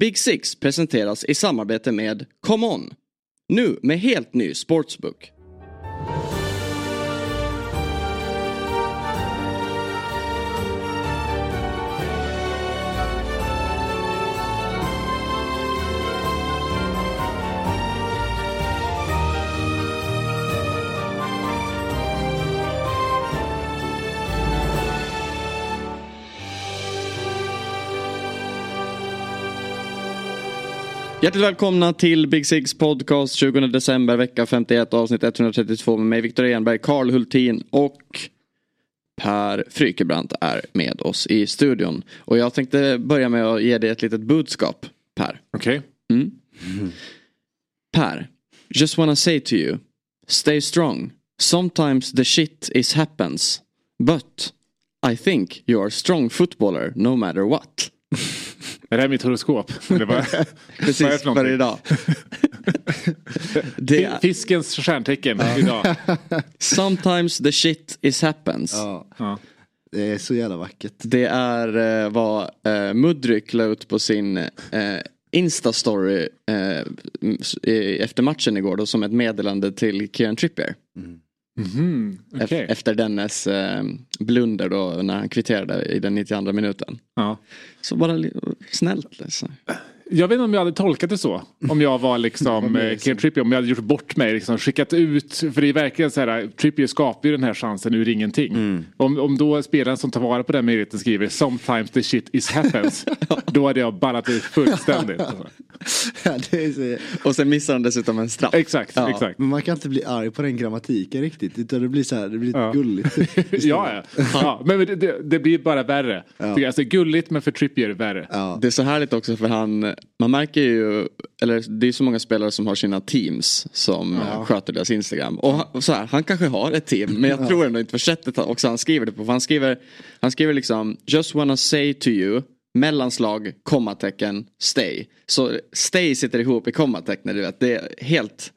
Big Six presenteras i samarbete med Come On. Nu med helt ny sportsbook. Hjärtligt välkomna till Big Sigs podcast 20 december vecka 51 avsnitt 132 med mig Viktor Enberg, Karl Hultin och Per Frykebrant är med oss i studion. Och jag tänkte börja med att ge dig ett litet budskap Per. Okej. Mm. Per, just wanna say to you, stay strong. Sometimes the shit is happens. But I think you are strong footballer no matter what. Är det här mitt horoskop? Det Precis, för för någonting? idag. det är, Fiskens stjärntecken idag. sometimes the shit is happens. Ja, Ja. det är så jävla vackert. Det är eh, vad eh, Mudryk la ut på sin eh, Insta-story eh, efter matchen igår då som ett meddelande till Kieran Trippier. Mhm, Ef- okej. Efter dennes eh, blunder då när han kvitterade i den 92 minuten. Ja. Så bara snällt liksom. Jag vet inte om jag hade tolkat det så. Om jag var liksom eh, Kieran Trippier, om jag hade gjort bort mig, liksom, skickat ut. För det är verkligen så här, Trippier skapar ju den här chansen ur ingenting. Om, om då spelaren som tar vara på den möjligheten skriver sometimes the shit is happens. då hade jag ballat ut fullständigt. Ja, det är så... Och sen missar han dessutom en straff. Exakt, Ja. exakt. Men man kan inte bli arg på den grammatiken riktigt. Utan det blir så här, det blir Ja. gulligt. ja, ja. ja. Men det, det, det blir bara värre. Ja. Alltså, gulligt men för Trippier värre. Ja. Det är så härligt också för han, man märker ju, eller det är så många spelare som har sina teams som sköter deras Instagram. Och så här, han kanske har ett team men jag tror ändå inte för sättet också han skriver det på. För han skriver, han skriver liksom just wanna say to you mellanslag, kommatecken, stay. Så stay sitter ihop i kommatecknet du vet. Det är helt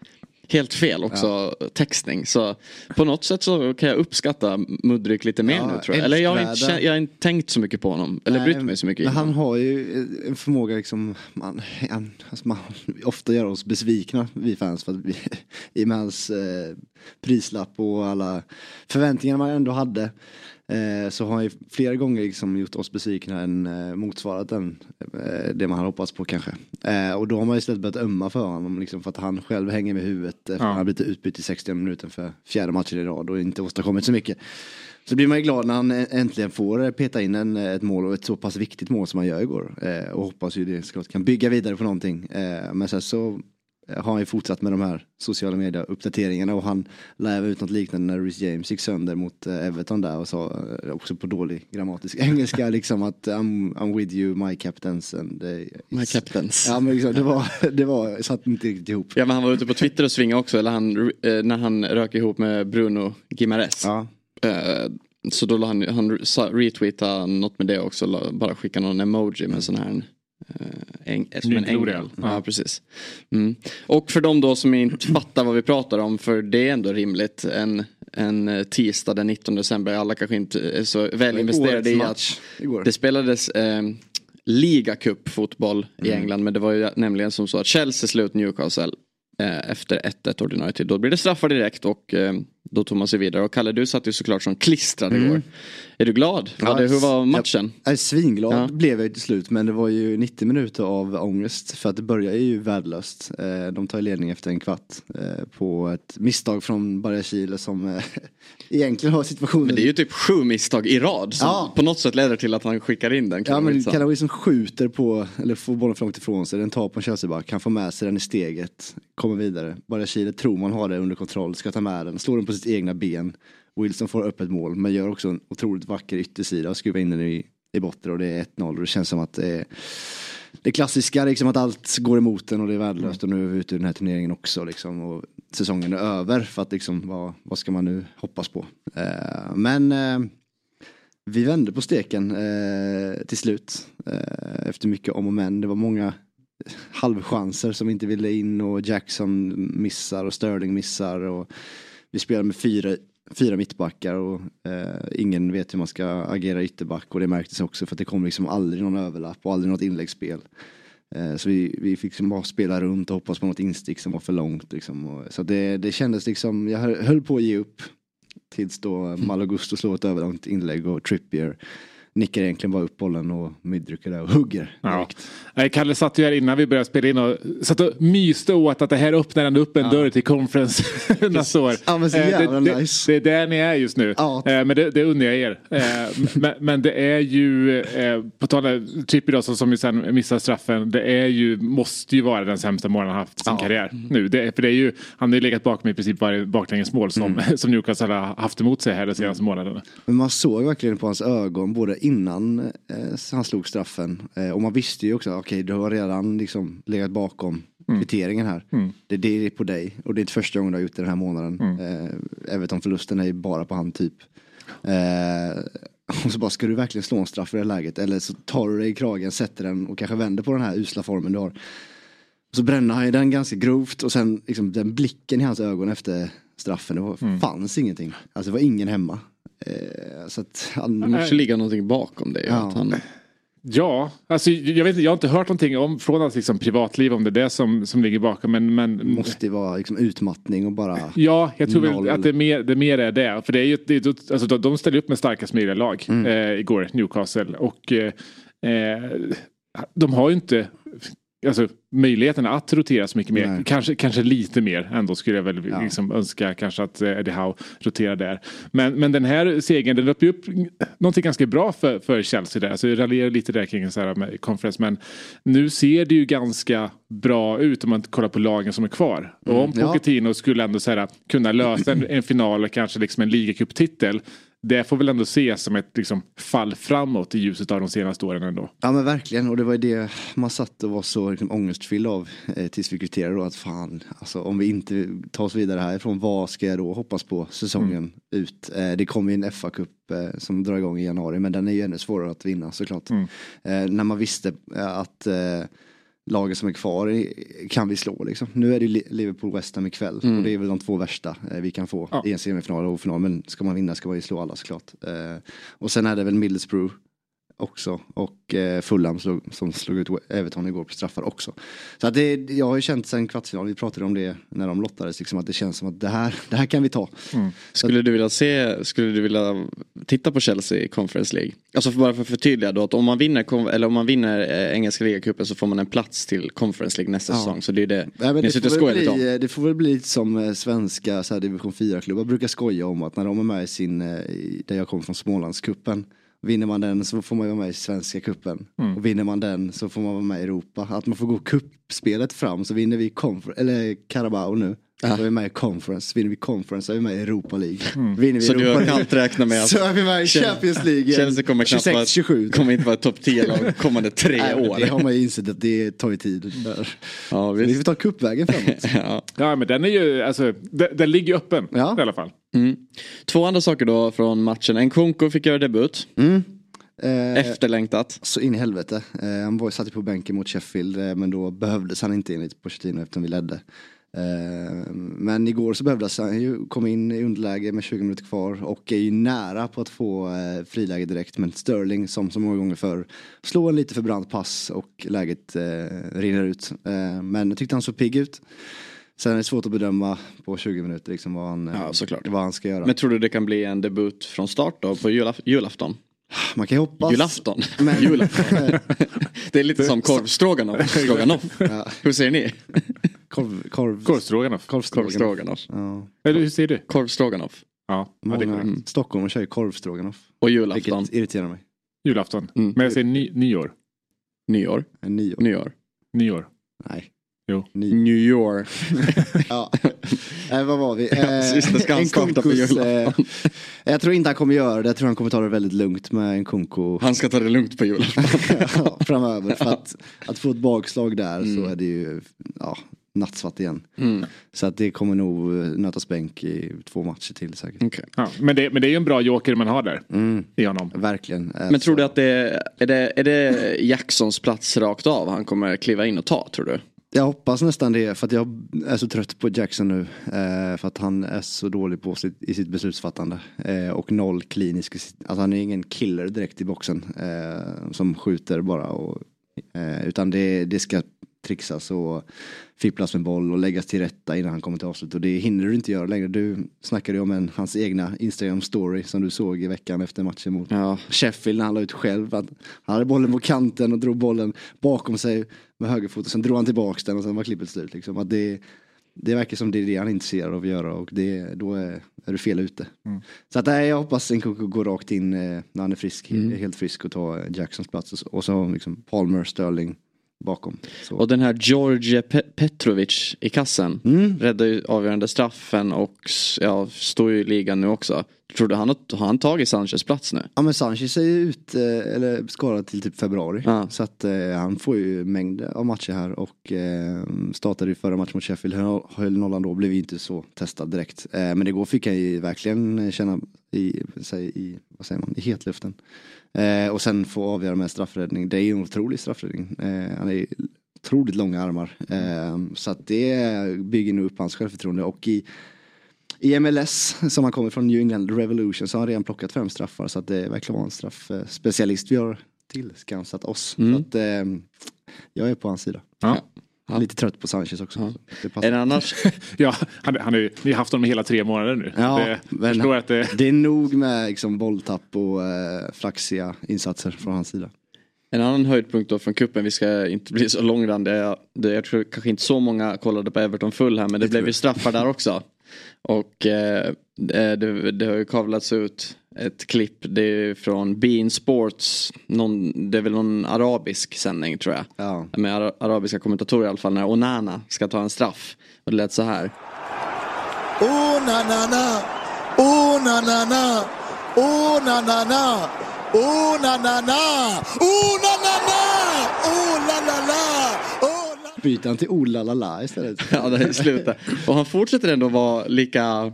Helt fel också textning. Så på något sätt så kan jag uppskatta Mudryk lite mer Ja, nu tror jag. Eller jag har, inte, jag har inte tänkt så mycket på honom. Eller brytt mig så mycket. Men han har ju en förmåga liksom, man, han, alltså man ofta gör oss besvikna vi fans för att vi, i och med hans eh, prislapp och alla förväntningar man ändå hade. Eh, så har han ju flera gånger liksom gjort oss besvikna än eh, motsvarat den, eh, det man hade hoppats på kanske. Eh, och då har man istället börjat ömma för honom liksom för att han själv hänger med huvudet efter Ja. att han har blivit utbytt i 60 minuten för fjärde matchen i rad och inte åstadkommit så mycket. Så blir man ju glad när han äntligen får eh, peta in en, ett mål och ett så pass viktigt mål som han gör igår. Eh, och hoppas ju det såklart kan bygga vidare på någonting. Eh, men sen så har han ju fortsatt med de här sociala media uppdateringarna och han lär ut något liknande när Reece James gick sönder mot eh, Everton där och sa eh, också på dålig grammatisk engelska liksom att I'm, I'm with you my captains and eh, My captains. Ja men liksom, det var, det var, satt inte riktigt ihop. Ja men han var ute på Twitter och svingade också, eller han, eh, när han rök ihop med Bruno Gimares. Ja. Eh, så då la han, han retweetade något med det också, bara skicka någon emoji med sån här eh, äng, som en ängel. Ja. Ja, precis. Mm. Och för de då som inte fattar vad vi pratar om, för det är ändå rimligt, en, en eh, tisdag den 19 december, alla kanske inte är så väl investerade i att igår. det spelades eh, ligacup fotboll i Mm. England men det var ju nämligen som så att Chelsea slog ut Newcastle eh, efter 1-1 ordinarie tid. Då blir det straffar direkt och eh, då tog man sig vidare. Och Kalle du satt ju såklart som klistrad igår. Är du glad? Mm. Ja, Var det, hur var jag- matchen? Jag är svinglad Ja. blev jag till slut men det var ju 90 minuter av ångest för att det börjar ju värdelöst. Eh, De tar ledning efter en kvart eh, på ett misstag från Barja Chile som eh, egentligen har situationen. Men det är ju typ sju misstag i rad som Ja. på något sätt leder till att han skickar in den. Ja men. Kalawi som skjuter på, eller får bollen för långt ifrån sig, den tar på en Chelsea-back, kan få med sig den i steget, kommer vidare. Barja Chile tror man har det under kontroll, ska ta med den, slår den på sitt egna ben. Wilson får upp ett mål men gör också en otroligt vacker yttersida och skruvar in den i, i botten och det är 1-0 och det känns som att det är det klassiska liksom att allt går emot en och det är värdelöst och nu är vi ute ur den här turneringen också liksom och säsongen är över för att liksom vad, vad ska man nu hoppas på. Eh, men eh, vi vände på steken eh, till slut eh, efter mycket om och men. Det var många halvchanser som inte ville in och Jackson missar och Sterling missar och vi spelar med fyra, fyra mittbackar och eh, ingen vet hur man ska agera ytterback och det märktes också för att det kom liksom aldrig någon överlapp och aldrig något inläggsspel. Eh, så vi, vi fick liksom bara spela runt och hoppas på något instick som var för långt. Liksom. Och, så det, det kändes liksom, jag höll på att ge upp. Tills då Malagusto slår ett överlångt inlägg och Trippier nickar egentligen bara upp bollen och Mydrycker där och hugger. Ja. Kalle satt ju här innan vi började spela in och satt och myste åt att det här öppnar ändå upp en ja. dörr till conference nästa år. Ja, men så eh, jävla det, nice. det, det, är där ni är just nu. Ja. Eh, men det, det undrar jag er. Eh, men, men, det är ju, på tal om Trippier då som ju sen missar straffen. Det är ju, måste ju vara den sämsta målen han haft i sin ja. karriär. Nu. Det, för det är ju, han har ju legat bakom i princip varje baklängesmål som, mm. som Newcastle har haft emot sig här de senaste mm. månaderna. Men man såg verkligen på hans ögon både innan eh, han slog straffen. Eh, och man visste ju också, okej okay, du har redan liksom legat bakom mm. kvitteringen här. Mm. Det, det är på dig och det är inte första gången du har gjort det den här månaden. Mm. Eh, Everton-förlusten är ju bara på han typ. Eh, och så bara, ska du verkligen slå en straff i det här läget? Eller så tar du dig i kragen, sätter den och kanske vänder på den här usla formen du har. Så bränner han den ganska grovt och sen liksom, den blicken i hans ögon efter straffen, det var, mm. fanns ingenting. Alltså det var ingen hemma. Eh, så att han... Det måste ligga någonting bakom det. Ja. Att han... Ja, alltså jag, vet, jag har inte hört någonting om, från hans liksom, privatliv om det är det som, som ligger bakom. Men, men... Det måste ju vara liksom, utmattning och bara Ja, jag tror väl att det mer, det mer är det. För det är ju, det, alltså, de ställer upp med starka smyglarlag mm. eh, igår, Newcastle. Och eh, eh de har ju inte alltså, möjligheten att rotera så mycket mer. Kanske, kanske lite mer ändå skulle jag väl ja. liksom önska kanske att eh, Eddie Howe roterar där. Men, men den här segern den öppnar upp någonting ganska bra för, för Chelsea där. Så jag raljerar lite där kring så här med conference. Men nu ser det ju ganska bra ut om man kollar på lagen som är kvar. Och om mm, Pochettino ja. skulle ändå så här, kunna lösa en, en final och kanske liksom en ligacuptitel det får väl ändå ses som ett liksom, fall framåt i ljuset av de senaste åren ändå. Ja men verkligen och det var ju det man satt och var så liksom, ångestfylld av eh, tills vi kvitterade då att fan alltså om vi inte tar oss vidare härifrån vad ska jag då hoppas på säsongen mm. ut. Eh, det kommer ju en FA-cup eh, som drar igång i januari men den är ju ännu svårare att vinna såklart. Mm. Eh, när man visste eh, att eh, lagen som är kvar kan vi slå liksom. Nu är det Liverpool West Ham ikväll mm. och det är väl de två värsta eh, vi kan få ja. i en semifinal och final. Men ska man vinna ska man ju slå alla såklart. Eh, och sen är det väl Middlesbrough också och eh, Fulham slog, som slog ut Everton igår på straffar också. Så att det, jag har ju känt sen kvartsfinal, vi pratade om det när de lottades, liksom, att det känns som att det här, det här kan vi ta. Mm. Skulle du vilja se, skulle du vilja titta på Chelsea i Conference League? Alltså för bara för att förtydliga då att om man vinner, eller om man vinner eh, engelska ligacupen så får man en plats till Conference League nästa ja. säsong. Så det är det ja, det, får väl bli, det får väl bli som eh, svenska så här, division 4-klubbar brukar skoja om att när de är med i sin, eh, där jag kommer från Smålandskuppen Vinner man den så får man vara med i Svenska cupen. Mm. Och vinner man den så får man vara med i Europa. Att man får gå kuppspelet fram så vinner vi eller Carabao nu. Så är vi med i conference. Vinner vi conference så är vi med i Europa League. Mm. Vinner vi så Europa du har kallt räknat med att så är vi med i Champions League Chelsea kommer 26-27. Kommer inte vara topp 10 de kommande tre Nej, år. Det har man ju insett att det tar ju tid. Ja, vi får ta kuppvägen framåt. ja. ja men den är ju, alltså, den, den ligger öppen ja. i alla fall. Mm. Två andra saker då från matchen. En Kunko fick göra debut. Mm. Eh, Efterlängtat. Så in i helvete. Eh, han var, satt på bänken mot Sheffield eh, men då behövdes han inte enligt Pochettino eftersom vi ledde. Eh, men igår så behövdes han ju komma in i underläge med 20 minuter kvar och är ju nära på att få eh, friläge direkt. Men Sterling som så många gånger förr slår en lite för brant pass och läget eh, rinner ut. Men jag tyckte han såg pigg ut. Sen är det svårt att bedöma på 20 minuter liksom vad, han, ja, vad han ska göra. Men tror du det kan bli en debut från start då på julaf julafton? Man kan ju hoppas. Julafton. Men... Julafton. det är lite som korvstroganoff. ja. Hur säger ni? Korv, korv... Korvstroganoff. Korvstroganoff. Ja. Eller hur säger du? Korvstroganoff. Ja, Många ja, mm. Stockholm kör ju korvstroganoff. Och julafton. Vilket irriterar mig. Julafton. Mm. Men jag säger ny, nyår. Nyår. Nyår. Nyår. Nyår. Nej. Jo. Ny. New York. ja. Eh, vad var vi? Eh, en konkus, eh, jag tror inte han kommer göra det. Jag tror han kommer ta det väldigt lugnt med en konko. Han ska ta det lugnt på julafton. ja, framöver. För att, att få ett bakslag där mm. så är det ju ja, nattsvart igen. Mm. Så att det kommer nog nötas bänk i två matcher till säkert. Okay. Ja, men, det, men det är ju en bra joker man har där mm. i honom. Verkligen. Men tror du att det är, är det, är det Jacksons plats rakt av han kommer kliva in och ta tror du? Jag hoppas nästan det för att jag är så trött på Jackson nu. Eh, för att han är så dålig på sitt, i sitt beslutsfattande. Eh, och noll klinisk, alltså han är ingen killer direkt i boxen. Eh, som skjuter bara och Eh, utan det, det ska trixas och fipplas med boll och läggas till rätta innan han kommer till avslut. Och det hinner du inte göra längre. Du snackade ju om en, hans egna Instagram story som du såg i veckan efter matchen mot ja. Sheffield när han la ut själv. Att han hade bollen på kanten och drog bollen bakom sig med högerfoten. Sen drog han tillbaks den och sen var klippet slut. Liksom. Att det, det verkar som det är det han är intresserad av att göra och det, då är, är du fel ute. Mm. Så att, nej, jag hoppas Nkunku går rakt in eh, när han är frisk, mm. helt frisk och tar Jacksons plats. Och så liksom Palmer, Sterling, bakom. Så. Och den här George Pe Petrovic i kassen mm. räddar ju avgörande straffen och ja, står ju i ligan nu också. Tror du han har, har han tagit Sanchez plats nu? Ja men Sanchez är ju ut, eller skadad till typ februari. Ja. Så att eh, han får ju mängder av matcher här och eh, startade ju förra matchen mot Sheffield, höll nollan då, blev inte så testad direkt. Eh, men igår fick han ju verkligen känna i, säg, i, vad säger man, i hetluften. Eh, och sen få avgöra med straffräddning. Det är ju en otrolig straffräddning. Eh, han är otroligt långa armar. Eh, så att det bygger nog upp hans självförtroende. Och i, i MLS som han kommer från New England Revolution så har han redan plockat fem straffar. Så att det verkligen var en straffspecialist vi har tillskansat oss. Mm. Så att, eh, jag är på hans sida. Ja. Ja. Lite trött på Sanchez också. Ja. Är det annars? ja, han, han är, ni har haft honom hela tre månader nu. Ja, det, men att det... det är nog med liksom, bolltapp och eh, flaxiga insatser från hans sida. En annan höjdpunkt då från kuppen, vi ska inte bli så långrandiga. Det, jag tror kanske inte så många kollade på Everton full här men det, det blev ju straffar där också. Och eh, det, det, har ju kavlats ut ett klipp. Det är från Bein Sports. Någon, det är väl någon arabisk sändning tror jag. Ja. Med arabiska kommentatorer i alla fall. När Onana ska ta en straff. Och det lät så här. Oh na na na. Oh na Byter han till oh la la la istället? ja, det är slutet. Och han fortsätter ändå vara lika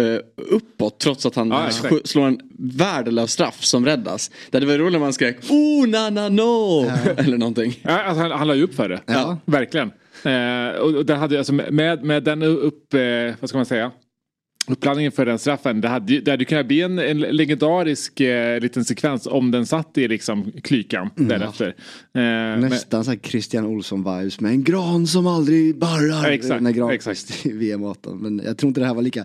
uh, uppåt trots att han ja, slår en värdelös straff som räddas. Det hade varit roligt om han skrek oh na na no ja. eller någonting. Ja, alltså, han, han la ju upp för det. Ja. Verkligen. Uh, och, och det hade, alltså, med, med den upp, uh, vad ska man säga? Uppladdningen för den straffen. Det hade, det hade kunnat bli en, en legendarisk eh, liten sekvens om den satt i liksom klykan mm. därefter. Eh, Nästan men... så Christian Olsson-vibes med en gran som aldrig barrar. Ja, exakt, när Granqvist i VM 18. Men jag tror inte det här var lika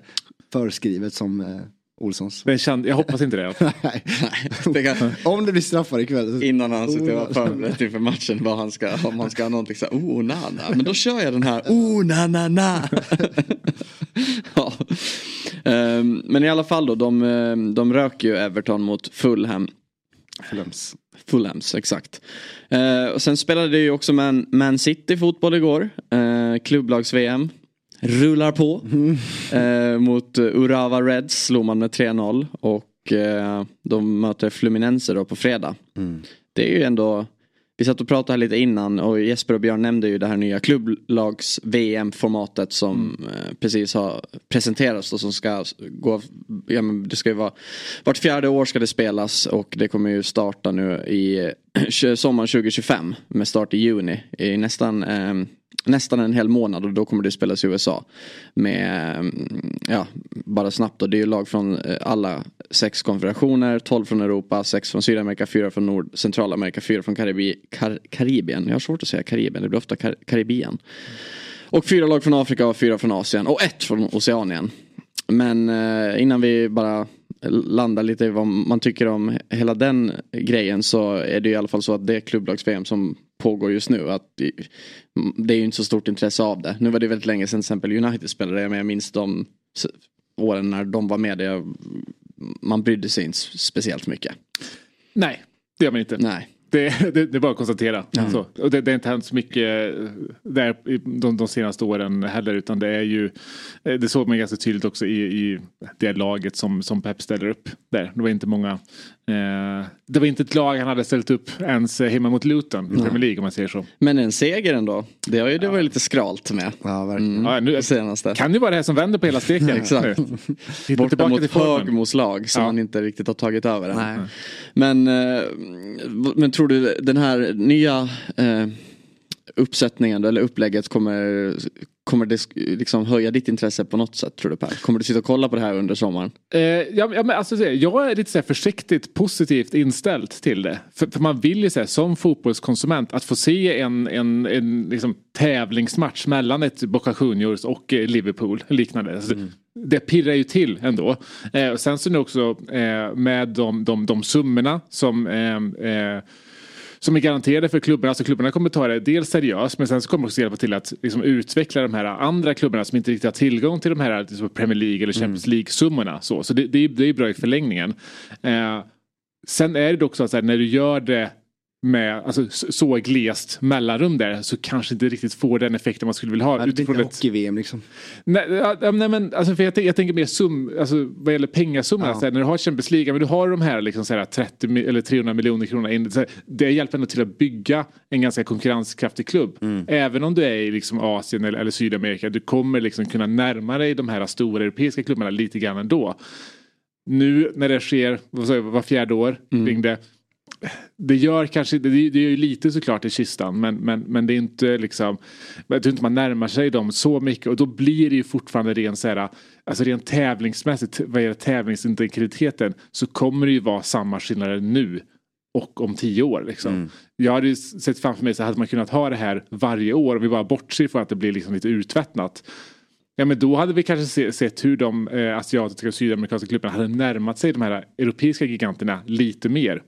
förskrivet som eh, Olssons. Det känd, jag hoppas inte det. Nej. det kan, om det blir straffar ikväll. Innan han sitter och förberett inför matchen vad han ska, om han ska ha någonting så här, oh na na. Men då kör jag den här, oh na na na. ja. um, men i alla fall då, de, ehm, de röker ju Everton mot Fulham. Fulhams. Fulhams, exakt. Uh, och sen spelade det ju också Man, Man City fotboll igår. Uh, Klubblags-VM rullar på. Mm. Eh, mot Urawa Reds slog man med 3-0 och eh, de möter Fluminense då på fredag. Mm. Det är ju ändå vi satt och pratade här lite innan och Jesper och Björn nämnde ju det här nya klubblags VM-formatet som mm. eh, precis har presenterats och som ska gå, ja men det ska ju vara, vart fjärde år ska det spelas och det kommer ju starta nu i sommaren 2025 med start i juni i nästan eh, nästan en hel månad och då kommer det spelas i USA. Med, mm, ja, bara snabbt då, det är ju lag från eh, alla sex konfederationer, 12 från Europa, 6 från Sydamerika, 4 från Nord, Centralamerika, 4 från Karibi, Kar, Karibien. Jag har svårt att säga Karibien, det blir ofta Kar, Karibien. Och fyra lag från Afrika och fyra från Asien och ett från Oceanien. Men eh, innan vi bara landar lite i vad man tycker om hela den grejen så är det i alla fall så att det klubblags-VM som pågår just nu. Att det är ju inte så stort intresse av det. Nu var det väldigt länge sedan till exempel United spelade men jag minns de åren när de var med. Det, man brydde sig inte speciellt mycket. Nej, det gör man inte. Nej. Det, det, det, är bara att konstatera. Mm. Så. Och det, det har inte hänt så mycket där de, de senaste åren heller utan det är ju eh, Det såg man ganska tydligt också i, i det laget som, som Pep ställer upp där. Det var inte många Eh, det var inte ett lag han hade ställt upp ens hemma mot Luton i Premier League om man säger så. Men en seger ändå. Det, har ju, det var ju lite skralt med. Ja, verkligen. Mm, ja, nu, senaste. Kan ju vara det här som vänder på hela steken. Exakt. Borta mot Högmos lag som ja. man inte riktigt har tagit över än. Men, eh, men tror du den här nya eh, uppsättningen eller upplägget kommer, kommer det liksom höja ditt intresse på något sätt tror du Per? Kommer du sitta och kolla på det här under sommaren? Eh, ja, ja, men alltså, jag är lite så försiktigt positivt inställd till det. För, för man vill ju så här, som fotbollskonsument att få se en, en, en liksom, tävlingsmatch mellan ett Boca Juniors och eh, Liverpool. Liknande. Alltså, mm. Det pirrar ju till ändå. Eh, och sen så nu också eh, med de, de, de summorna som eh, eh som är garanterade för klubbarna. Alltså klubbarna kommer ta det dels seriöst men sen så kommer det också hjälpa till att liksom, utveckla de här andra klubbarna som inte riktigt har tillgång till de här liksom, Premier League eller Champions mm. League-summorna. Så, så det, det, är, det är bra i förlängningen. Eh, sen är det dock så att när du gör det med alltså, så glest mellanrum där så kanske inte riktigt får den effekten man skulle vilja ha. det blir inte hockey-VM liksom. Nej, nej men alltså, för jag, jag tänker mer sum, alltså, vad gäller pengasumman. Ja. När du har Champions League, men du har de här liksom, såhär, 30 eller 300 miljoner kronor in. Såhär, det hjälper ändå till att bygga en ganska konkurrenskraftig klubb. Mm. Även om du är i liksom, Asien eller, eller Sydamerika. Du kommer liksom kunna närma dig de här stora europeiska klubbarna lite grann ändå. Nu när det sker var fjärde år mm. kring det det gör kanske, det, det gör ju lite såklart i kistan men, men, men det är inte liksom, jag tror inte man närmar sig dem så mycket och då blir det ju fortfarande rent så här, alltså rent tävlingsmässigt, vad gäller tävlingsintegriteten så kommer det ju vara samma skillnader nu och om tio år. Liksom. Mm. Jag hade ju sett framför mig så hade man kunnat ha det här varje år och vi bara bortser från att det blir liksom lite urtvättnat. Ja men då hade vi kanske se, sett hur de eh, asiatiska och sydamerikanska klubbarna hade närmat sig de här europeiska giganterna lite mer.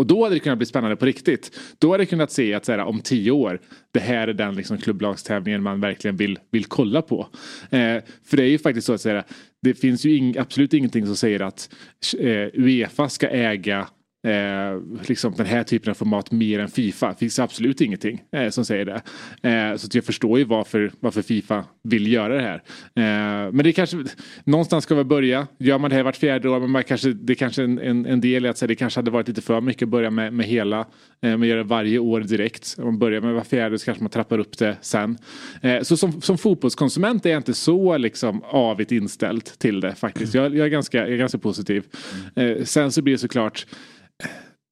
Och då hade det kunnat bli spännande på riktigt. Då hade det kunnat se att så här, om tio år, det här är den liksom, klubblagstävlingen man verkligen vill, vill kolla på. Eh, för det är ju faktiskt så att säga, det finns ju in, absolut ingenting som säger att eh, Uefa ska äga eh, liksom den här typen av format mer än Fifa. Det finns absolut ingenting eh, som säger det. Eh, så jag förstår ju varför, varför Fifa vill göra det här. Eh, men det kanske, någonstans ska vi börja. Gör man det här vart fjärde år, men man kanske, det kanske en, en, en del i att säga, det kanske hade varit lite för mycket att börja med, med hela, eh, göra det varje år direkt. Om man börjar med var fjärde så kanske man trappar upp det sen. Eh, så som, som fotbollskonsument är jag inte så liksom avigt inställd till det faktiskt. Jag, jag är, ganska, jag är ganska positiv. Eh, sen så blir det såklart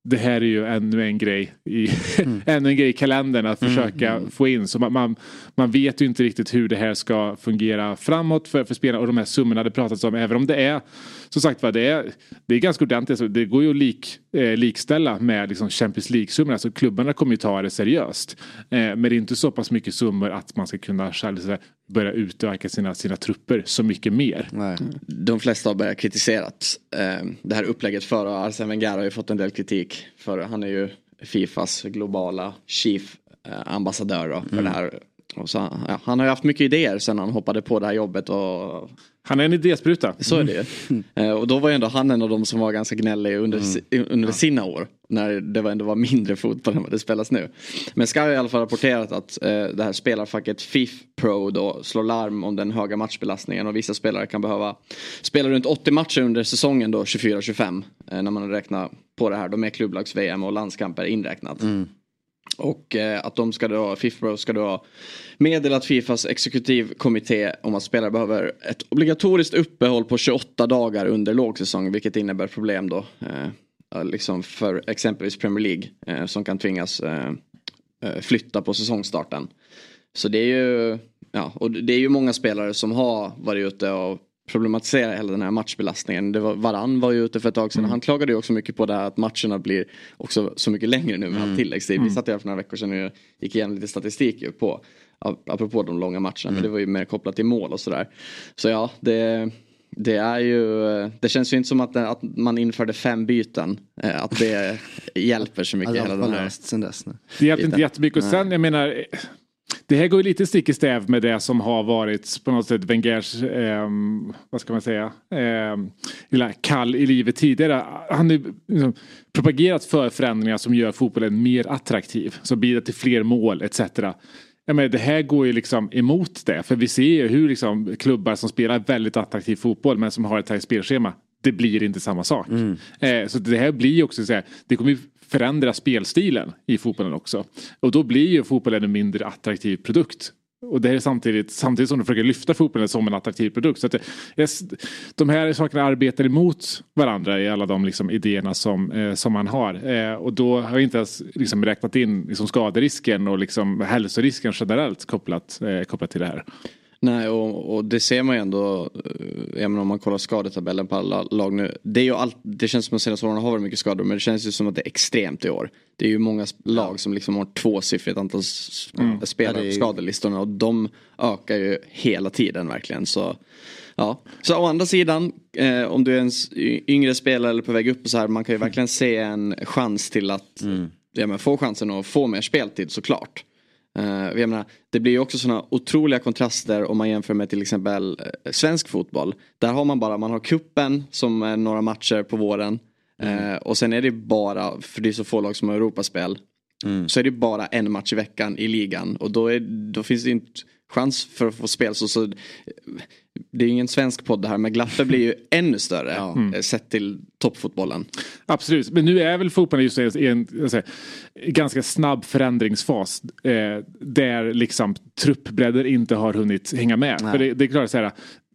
det här är ju ännu en grej i, mm. ännu en grej i kalendern att mm, försöka mm. få in. Så man, man, man, vet ju inte riktigt hur det här ska fungera framåt för, för spelarna och de här summorna det pratats om. Även om det är som sagt var det är, det är ganska ordentligt. det går ju att lik, eh, likställa med liksom Champions League-summorna. Alltså klubbarna kommer ju ta det seriöst. Eh, men det är inte så pass mycket summor att man ska kunna själv börja utöka sina, sina trupper så mycket mer. Nej. De flesta har börjat kritisera eh, det här upplägget för och Arsene Wenger har ju fått en del kritik för han är ju Fifas globala chief eh, ambassadör för mm. det här så, ja, han har ju haft mycket idéer sen han hoppade på det här jobbet. Och... Han är en idéspruta. Så är det ju. Mm. och då var ju ändå han en av de som var ganska gnällig under, mm. under ja. sina år. När det var ändå var mindre fotboll än vad det spelas nu. Men Sky har i alla fall rapporterat att eh, det här spelarfacket FIF Pro då slår larm om den höga matchbelastningen. Och vissa spelare kan behöva spela runt 80 matcher under säsongen då 24-25. Eh, när man räknar på det här. De är klubblags-VM och landskamper inräknat. Mm. Och eh, att de ska då, Fifa ska då meddelat Fifas exekutivkommitté om att spelare behöver ett obligatoriskt uppehåll på 28 dagar under lågsäsong vilket innebär problem då. Eh, eh, liksom för exempelvis Premier League eh, som kan tvingas eh, eh, flytta på säsongstarten. Så det är ju, ja, och det är ju många spelare som har varit ute och problematisera hela den här matchbelastningen. Det var, Varann var ju ute för ett tag sedan mm. han klagade ju också mycket på det här att matcherna blir också så mycket längre nu med mm. tilläggstid. Vi mm. satt här för några veckor sedan och gick igenom lite statistik på apropå de långa matcherna mm. men det var ju mer kopplat till mål och sådär. Så ja, det det är ju, det känns ju inte som att, att man införde fem byten. Eh, att det hjälper så mycket. Alltså, hela den här sen dess. Det hjälpte inte jättemycket. Och sen, jag menar, det här går ju lite stick i stäv med det som har varit på något sätt Wengers, eh, vad ska man säga, eh, kall i livet tidigare. Han har liksom, propagerat för förändringar som gör fotbollen mer attraktiv, som bidrar till fler mål etc. Ja, men det här går ju liksom emot det, för vi ser ju hur liksom klubbar som spelar väldigt attraktiv fotboll men som har ett tajt spelschema det blir inte samma sak. Mm. Eh, så det här blir också så här, det kommer förändra spelstilen i fotbollen också. Och då blir ju fotbollen en mindre attraktiv produkt och det är samtidigt, samtidigt som de försöker lyfta fotbollen som en attraktiv produkt. Så att det, de här sakerna arbetar emot varandra i alla de liksom, idéerna som, eh, som man har. Eh, och då har jag inte ens liksom, räknat in liksom, skaderisken och liksom, hälsorisken generellt kopplat, eh, kopplat till det här. Nej och, och, det ser man ju ändå, eh, även om man kollar skadetabellen på alla lag nu. Det, är ju allt, det känns som att de senaste åren har varit mycket skador men det känns ju som att det är extremt i år. Det är ju många lag som liksom har tvåsiffrigt antal mm. spelare på skadelistorna och de ökar ju hela tiden verkligen. Så, ja. så å andra sidan, eh, om du är en yngre spelare eller på väg upp och så här, man kan ju verkligen se en chans till att mm. ja, men få chansen att få mer speltid såklart. Uh, jag menar, det blir ju också sådana otroliga kontraster om man jämför med till exempel uh, svensk fotboll. Där har man bara, man har kuppen som är några matcher på våren. Mm. Uh, och sen är det bara, för det är så få lag som har Europaspel. Mm. Så är det bara en match i veckan i ligan. Och då, är, då finns det inte chans för att få spel. Så, så, det är ingen svensk podd det här men glappet blir ju ännu större ja. mm. Eh, sett till toppfotbollen. Absolut, men nu är väl fotbollen just i en, en ganska snabb förändringsfas. Eh, där liksom truppbredder inte har hunnit hänga med. För det, det är klart så här,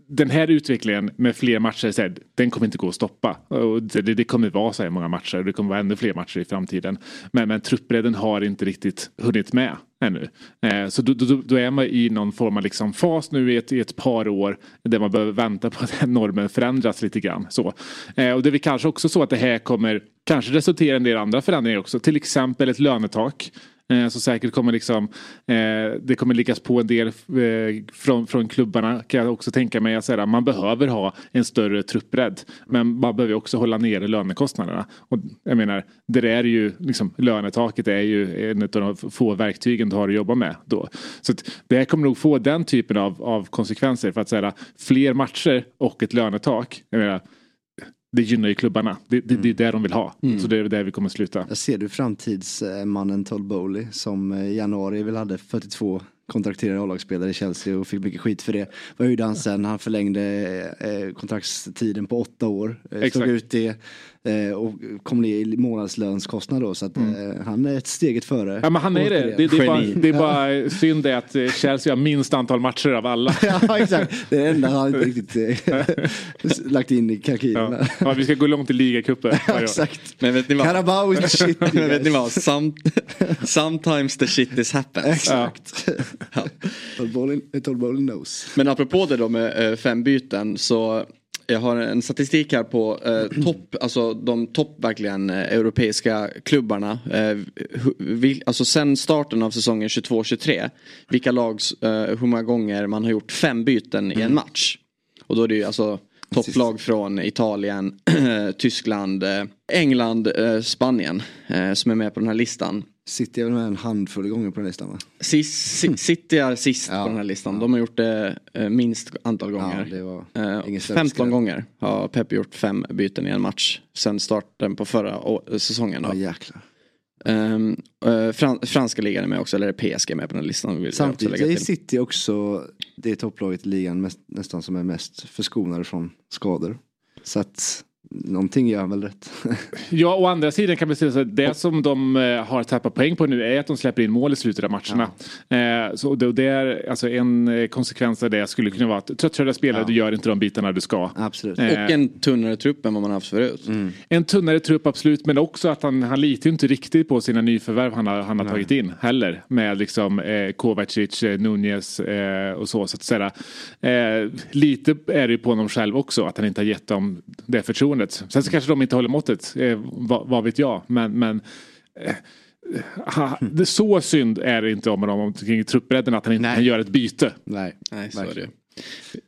den här utvecklingen med fler matcher, så här, den kommer inte gå att stoppa. Och det, det kommer vara så här många matcher och det kommer vara ännu fler matcher i framtiden. Men, men truppbredden har inte riktigt hunnit med ännu. Eh, så då, då, då, är man i någon form av liksom fas nu i ett, i ett par år där man behöver vänta på att normen förändras lite grann. Så. Eh, och det är väl kanske också så att det här kommer kanske resultera i en del andra förändringar också. Till exempel ett lönetak. Eh, så säkert kommer liksom eh, det kommer liggas på en del eh, från, från klubbarna kan jag också tänka mig. Att säga, man behöver ha en större truppbredd. Men man behöver också hålla nere lönekostnaderna. Och jag menar, det är ju liksom, lönetaket är ju en av de få verktygen du har att jobba med då. Så det här kommer nog få den typen av, av konsekvenser för att säga fler matcher och ett lönetak. Jag menar, det gynnar ju klubbarna. Det, det, det är det de vill ha. Mm. Så det är där vi kommer sluta. Jag ser du framtidsmannen Todd Bowley som i januari väl hade 42 kontrakterade A-lagsspelare i Chelsea och fick mycket skit för det. Vad gjorde han sen? Han förlängde eh, kontraktstiden på åtta år. Eh, Tog ut det eh, och kom ner i månadslönskostnad då. Så att mm. eh, han är ett steget före. Ja men han är det. Det, det, är bara, det är bara synd det att eh, Chelsea har minst antal matcher av alla. ja exakt. Det är det enda han inte riktigt lagt in i kalkylen. Ja. ja. vi ska gå långt i ligacupen. exakt. Men vet ni vad? Carabao is shit. men vet ni vad? Some, sometimes the shit is happens. Exakt. Ja. Todd Bowling knows. Men apropå det då med fem byten så jag har en statistik här på eh, topp, alltså de topp verkligen eh, europeiska klubbarna. Eh, vi, alltså sen starten av säsongen 22-23. Vilka lags, eh, hur många gånger man har gjort fem byten i en mm. match. Och då är det ju alltså topplag från Italien, Tyskland, eh, England, eh, Spanien som är med på den här listan. City är väl med en handfull gånger på den listan va? City är sist ja, på den här listan. Ja. De har gjort det eh, minst antal gånger. Ja, eh, 15 gånger har Pep gjort fem byten i en match. Sen starten på förra säsongen. Då. Ja, jäklar. Um, uh, fran franska ligan är med också, eller är PSG med på den listan? Vill Samtidigt är City också det topplaget i ligan mest, nästan som är mest förskonade från skador. Så att någonting gör han väl rätt. ja, å andra sidan kan man säga att det som de eh, har tappat poäng på nu är att de släpper in mål i slutet av matcherna. Ja. Eh, så det, det, är alltså en eh, konsekvens av det skulle kunna vara att tröttkörda spelare, ja. du gör inte de bitarna du ska. Absolut. Eh, och en tunnare trupp än vad man haft förut. Mm. En tunnare trupp absolut, men också att han, han litar ju inte riktigt på sina nyförvärv han har, han har tagit in heller. Med liksom eh, Kovacic, Nunez eh, och så. så att säga. Eh, lite är det ju på honom själv också, att han inte har gett dem det förtroendet förtroendet. Sen så kanske de inte håller måttet, eh, vad, vad, vet jag. Men, men eh, ha, det, så synd är det inte om honom kring truppbredden att han inte kan göra ett byte. Nej, Nej så är det.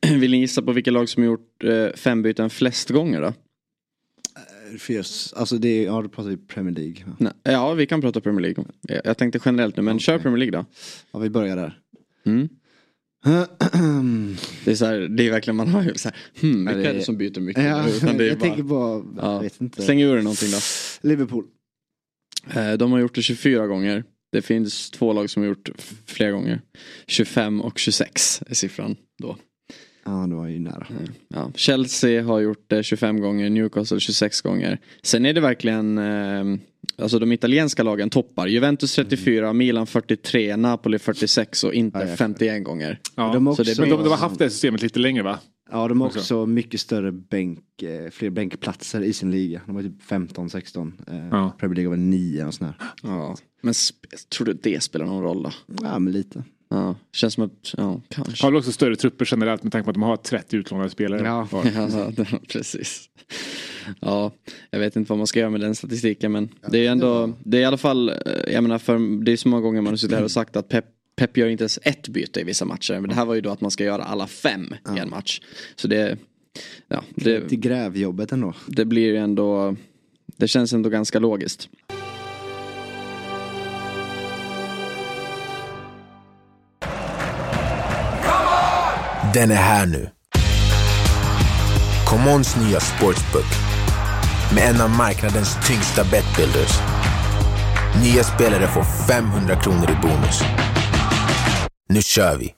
Vill ni gissa på vilka lag som har gjort eh, fem byten flest gånger då? Eh, Fierce. Alltså det är, ja du pratar ju Premier League. Nej, ja vi kan prata Premier League. Jag tänkte generellt nu men okay. kör Premier League då. Ja vi börjar där. Mm. Det, är så här, det är verkligen man har ju så här, hmm, vilka är det som byter mycket? Ja, Utan det är jag bara, tänker bara, ja, jag vet inte. Släng ur någonting då. Liverpool. Eh, de har gjort det 24 gånger. Det finns två lag som har gjort fler gånger. 25 och 26 är siffran då. Ja, det var ju nära. Eh, ja. Chelsea har gjort det 25 gånger, Newcastle 26 gånger. Sen är det verkligen eh, alltså de italienska lagen toppar. Juventus 34, Milan 43, Napoli 46 och Inter 51 gånger. Ja. De, också, det, de, de har haft det systemet lite längre va? Ja, de har också, också mycket större bänk, eh, fler bänkplatser i sin liga. De har typ 15-16. Eh, ja. Premier League har väl 9 och sådär. Ja, men tror du det spelar någon roll då? Ja, men lite. Ja, känns som att, ja, kanske. Har väl också större trupper generellt med tanke på att de har 30 utlånade spelare. Ja, ja precis. Ja, jag vet inte vad man ska göra med den statistiken men det är ändå, det är i alla fall, eh, jag menar för det är så många gånger man har suttit här och sagt att Pep Pep gör inte ens ett byte i vissa matcher. Men det här var ju då att man ska göra alla fem ja. i en match. Så det... Ja, det, till grävjobbet ändå. Det blir ju ändå... Det känns ändå ganska logiskt. Den är här nu. Commons nya sportsbook med en av marknadens tyngsta betbuilders. Nya spelare får 500 kronor i bonus. Nu kör vi!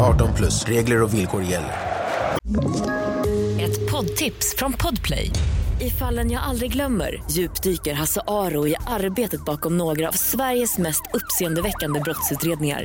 –18 plus. Regler och villkor gäller. Ett poddtips från Podplay. I fallen jag aldrig glömmer djupdyker Hasse Aro i arbetet bakom några av Sveriges mest uppseendeväckande brottsutredningar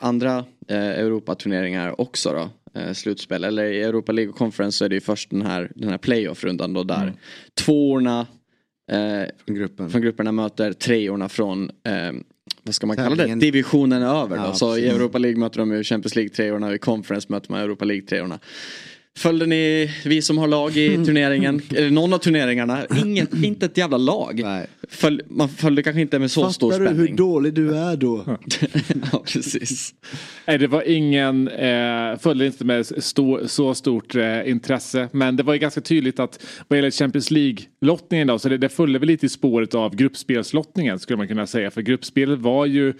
andra eh, Europaturneringar också då. Eh, slutspel. Eller i Europa League Conference så är det ju först den här, den här playoff-rundan då där mm. tvåorna eh, från, gruppen. från grupperna möter treorna från eh, vad ska man kalla det? Divisionen över. Ja, då. Så i Europa League möter de ju Champions League treorna och i Conference möter man Europa League treorna. Följde ni vi som har lag i turneringen? Eller någon av turneringarna? Inget, inte ett jävla lag. Följ, man följde kanske inte med så Fattar stor spänning. Fattar du hur dålig du är då? ja precis. Nej det var ingen, eh, följde inte med stor, så stort eh, intresse. Men det var ju ganska tydligt att vad gäller Champions League-lottningen då så det, det följde väl lite i spåret av gruppspelslottningen skulle man kunna säga. För gruppspelet var ju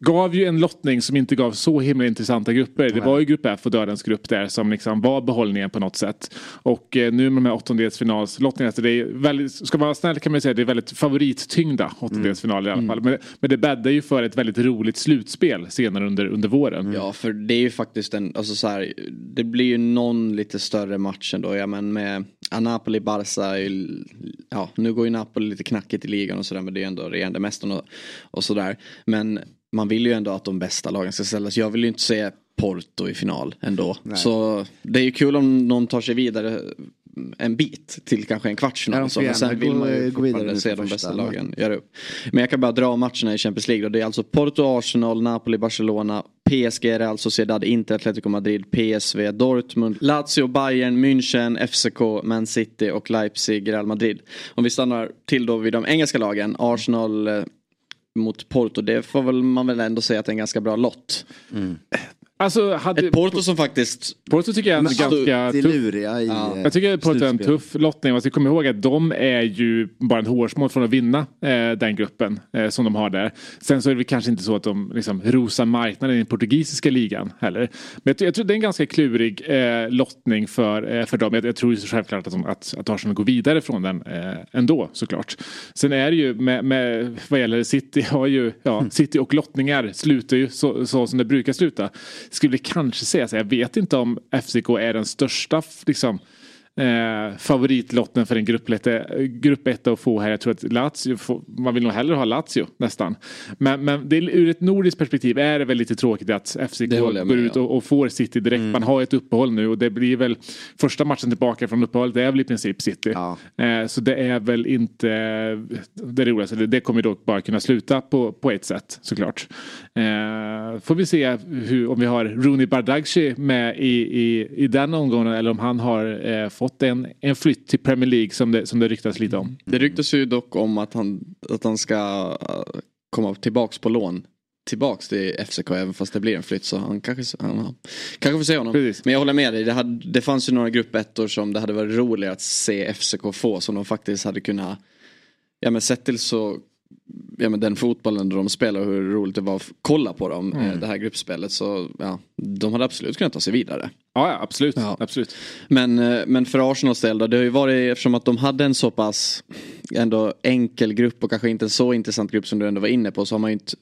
gav ju en lottning som inte gav så himla intressanta grupper. Det var ju grupp F och dödens grupp där som liksom var behållningen på något sätt. Och eh, nu med de här åttondelsfinalslottningarna, så det är väldigt, ska man vara snäll kan man säga att det är väldigt favorittyngda åttondelsfinaler mm. i alla fall. Men, men det bäddar ju för ett väldigt roligt slutspel senare under, under våren. Mm. Ja, för det är ju faktiskt en, alltså så här, det blir ju någon lite större match ändå. Ja, men med Napoli-Barca, ja nu går ju Napoli lite knackigt i ligan och sådär men det är ju ändå regerande mästaren och, och sådär. Men man vill ju ändå att de bästa lagen ska ställas. Jag vill ju inte se Porto i final ändå. Nej. Så det är ju kul om någon tar sig vidare en bit till kanske en kvartsfinal. Ja, men sen vill man ju gå vidare se de bästa lagen göra upp. Men jag kan bara dra matcherna i Champions League. Då. Det är alltså Porto, Arsenal, Napoli, Barcelona, PSG, Real Sociedad, Inter, Atletico Madrid, PSV, Dortmund, Lazio, Bayern, München, FCK, Man City och Leipzig, Real Madrid. Om vi stannar till då vid de engelska lagen. Arsenal eh, mot Porto. Det får väl man väl ändå säga att det är en ganska bra lott. Mm. Alltså, hade... Ett Porto som faktiskt... Porto tycker jag är ganska tuff. Luriga i ja. Jag tycker att Porto är en tuff lottning. Man ska komma ihåg att de är ju bara en hårsmån från att vinna eh, den gruppen eh, som de har där. Sen så är det kanske inte så att de liksom, rosar marknaden i den portugisiska ligan heller. Men jag, jag tror det är en ganska klurig eh, lottning för, eh, för dem. Jag, jag tror självklart att, de, att, att Arsenal går vidare från den eh, ändå såklart. Sen är det ju med, med vad gäller City har ju, ja, mm. City och lottningar slutar ju så, så som det brukar sluta skulle kanske säga så jag vet inte om FCK är den största liksom, eh, favoritlotten för en grupp 1 att få här. Jag tror att Lazio, får, man vill nog hellre ha Lazio nästan. Men, men det, ur ett nordiskt perspektiv är det väl lite tråkigt att FCK går ut och, och, får City direkt. Mm. Man har ett uppehåll nu och det blir väl första matchen tillbaka från uppehållet. Det är väl i princip City. Ja. Eh, så det är väl inte det roligaste. Det, det kommer dock bara kunna sluta på, på ett sätt såklart. Eh, får vi se hur, om vi har Rooney Bardghji med i, i, i den omgången eller om han har eh, fått fått en, en flytt till Premier League som det, som det ryktas lite om. Det ryktas ju dock om att han, att han ska uh, komma tillbaks på lån tillbaks till FCK även fast det blir en flytt så han kanske, han, kanske får se honom. Precis. Men jag håller med dig, det, hade, det fanns ju några gruppettor som det hade varit roligare att se FCK få som de faktiskt hade kunnat Ja men sett till så Ja men den fotbollen de spelar och hur roligt det var att kolla på dem mm. det här gruppspelet så ja De hade absolut kunnat ta sig vidare. Ja, ja absolut. Ja. absolut. Men, eh, men för Arsenals del då, det har ju varit eftersom att de hade en så pass ändå enkel grupp och kanske inte en så intressant grupp som du ändå var inne på så har man ju inte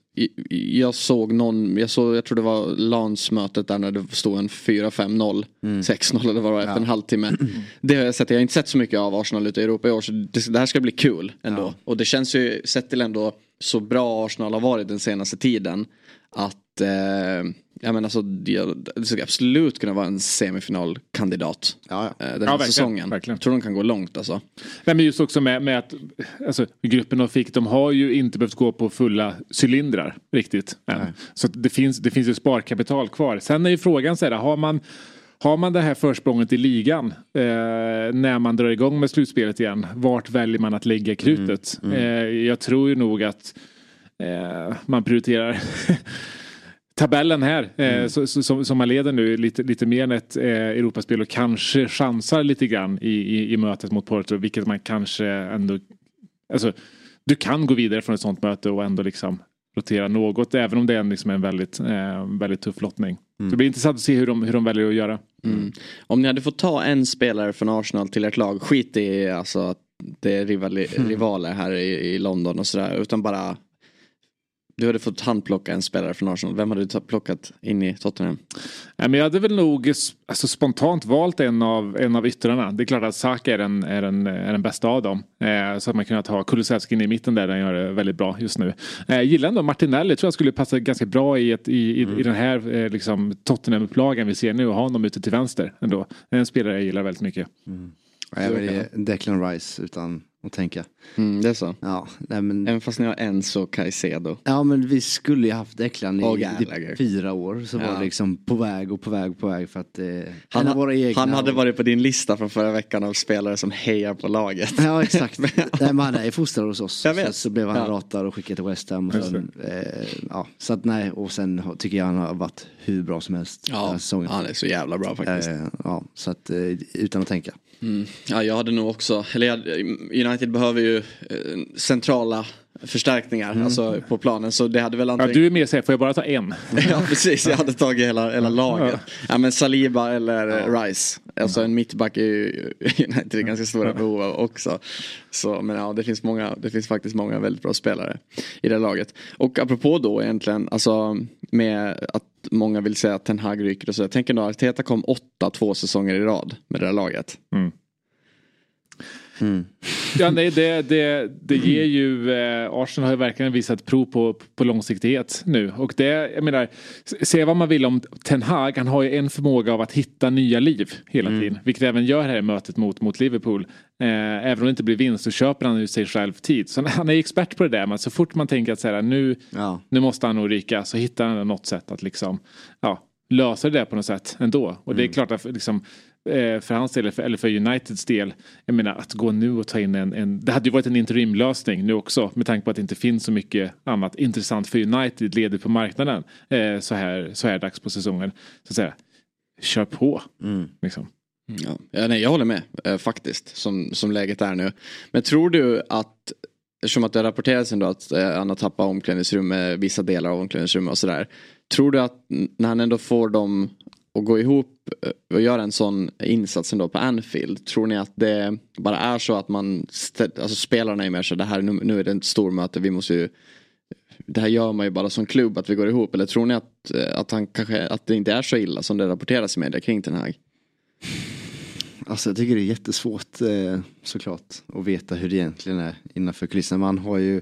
Jag såg någon, jag såg, jag tror det var landsmötet där när det stod en 4-5-0, mm. 6-0 eller vad det var efter ja. en halvtimme. Det har jag sett, jag har inte sett så mycket av Arsenal ute i Europa i år så det, det här ska bli kul ändå. Ja. Och det känns ju, sett till ändå så bra Arsenal har varit den senaste tiden. Att eh, Ja men alltså det skulle absolut kunna vara en semifinalkandidat. Ja, ja. Eh, den här ja, säsongen. Verkligen. Jag tror de kan gå långt alltså. Nej, men just också med, med att alltså, gruppen av FIK de har ju inte behövt gå på fulla cylindrar riktigt. Än. Så det finns, det finns ju sparkapital kvar. Sen är ju frågan så här, har man har man det här försprånget i ligan eh, när man drar igång med slutspelet igen, vart väljer man att lägga krutet? Mm, mm. Eh, jag tror ju nog att eh, man prioriterar tabellen här eh, mm. så, så, som man leder nu lite, lite mer än ett eh, Europaspel och kanske chansar lite grann i, i, i mötet mot Porto vilket man kanske ändå alltså, du kan gå vidare från ett sånt möte och ändå liksom rotera något även om det är en, liksom en väldigt, eh, väldigt tuff lottning. Mm. Så det blir intressant att se hur de, hur de väljer att göra. Mm. Om ni hade fått ta en spelare från Arsenal till ert lag, skit i alltså att det är rivali, mm. rivaler här i, i London och sådär utan bara du hade fått handplocka en spelare från Arsenal. Vem hade du plockat in i Tottenham? Ja, men jag hade väl nog alltså, spontant valt en av, en av yttrarna. Det är klart att Saka är den, är den, är den bästa av dem. Eh, så att man kunnat ha Kulusevski i mitten där, den gör det väldigt bra just nu. Eh, gillar ändå Martinelli, tror jag skulle passa ganska bra i, ett, i, mm. i, den här eh, liksom, Tottenham-upplagan vi ser nu och ha honom ute till vänster ändå. Det är en spelare jag gillar väldigt mycket. Mm. Jag väljer Declan Rice utan att tänka. Mm, det är så? Ja, nej, men... Även fast ni har en så Caicedo. Ja men vi skulle ju haft Declan i oh, typ fyra år. Så ja. var det liksom på väg och på väg och på väg för att eh, han, ha, han hade och... varit på din lista från förra veckan av spelare som hejar på laget. Ja exakt. nej, men han är fostrad hos oss. Så, så blev han ja. ratad och skickad till West Ham. Och sen, eh, ja, så att nej och sen tycker jag han har varit hur bra som helst. Ja, han är så jävla bra faktiskt. Eh, ja, så att eh, utan att tänka. Mm. Ja, jag hade nog också, eller United behöver ju eh, centrala förstärkningar mm. alltså, på planen. Så det hade väl antingen... Ja, du är mer säker, får jag bara ta en? ja precis, jag hade tagit hela, hela laget. Ja. ja men Saliba eller ja. Rice. Alltså en mittback är ju United ganska stora behov av också. Så, men ja, det finns, många, det finns faktiskt många väldigt bra spelare i det laget. Och apropå då egentligen, alltså med att många vill säga att Ten Hag ryker och så. Jag tänker nog att Arteta kom åtta två säsonger i rad med det där laget. Mm. Mm. Ja, nej, det, det, det ger ju, eh, Arsenal har ju verkligen visat prov på, på långsiktighet nu. Och det, jag menar, se vad man vill om Ten Hag, han har ju en förmåga av att hitta nya liv hela mm. tiden. Vilket även gör här i mötet mot, mot Liverpool. Eh, även om det inte blir vinst så köper han ju sig själv tid. Så han är expert på det där. Men så fort man tänker att så här, nu, ja. nu måste han nog ryka så hittar han något sätt att liksom, ja, lösa det på något sätt ändå. Och det är mm. klart att liksom, för hans del, eller för Uniteds del. Jag menar att gå nu och ta in en, en det hade ju varit en interimlösning nu också med tanke på att det inte finns så mycket annat intressant för United ledigt på marknaden eh, så, här, så här dags på säsongen. Så att säga, kör på. Mm. Liksom. Ja. ja, nej, jag håller med eh, faktiskt som, som läget är nu. Men tror du att Eftersom att det rapporterats ändå att eh, han har tappat omklädningsrummet, vissa delar av omklädningsrummet och sådär. Tror du att när han ändå får dem och gå ihop eh, och göra en sån insats ändå på Anfield. Tror ni att det bara är så att man, alltså spelarna är mer så det här nu, nu är det ett stormöte, vi måste ju det här gör man ju bara som klubb att vi går ihop eller tror ni att, eh, att, han kanske, att det inte är så illa som det rapporteras i media kring den här? Alltså jag tycker det är jättesvårt eh, såklart att veta hur det egentligen är innanför kulisserna. Man har ju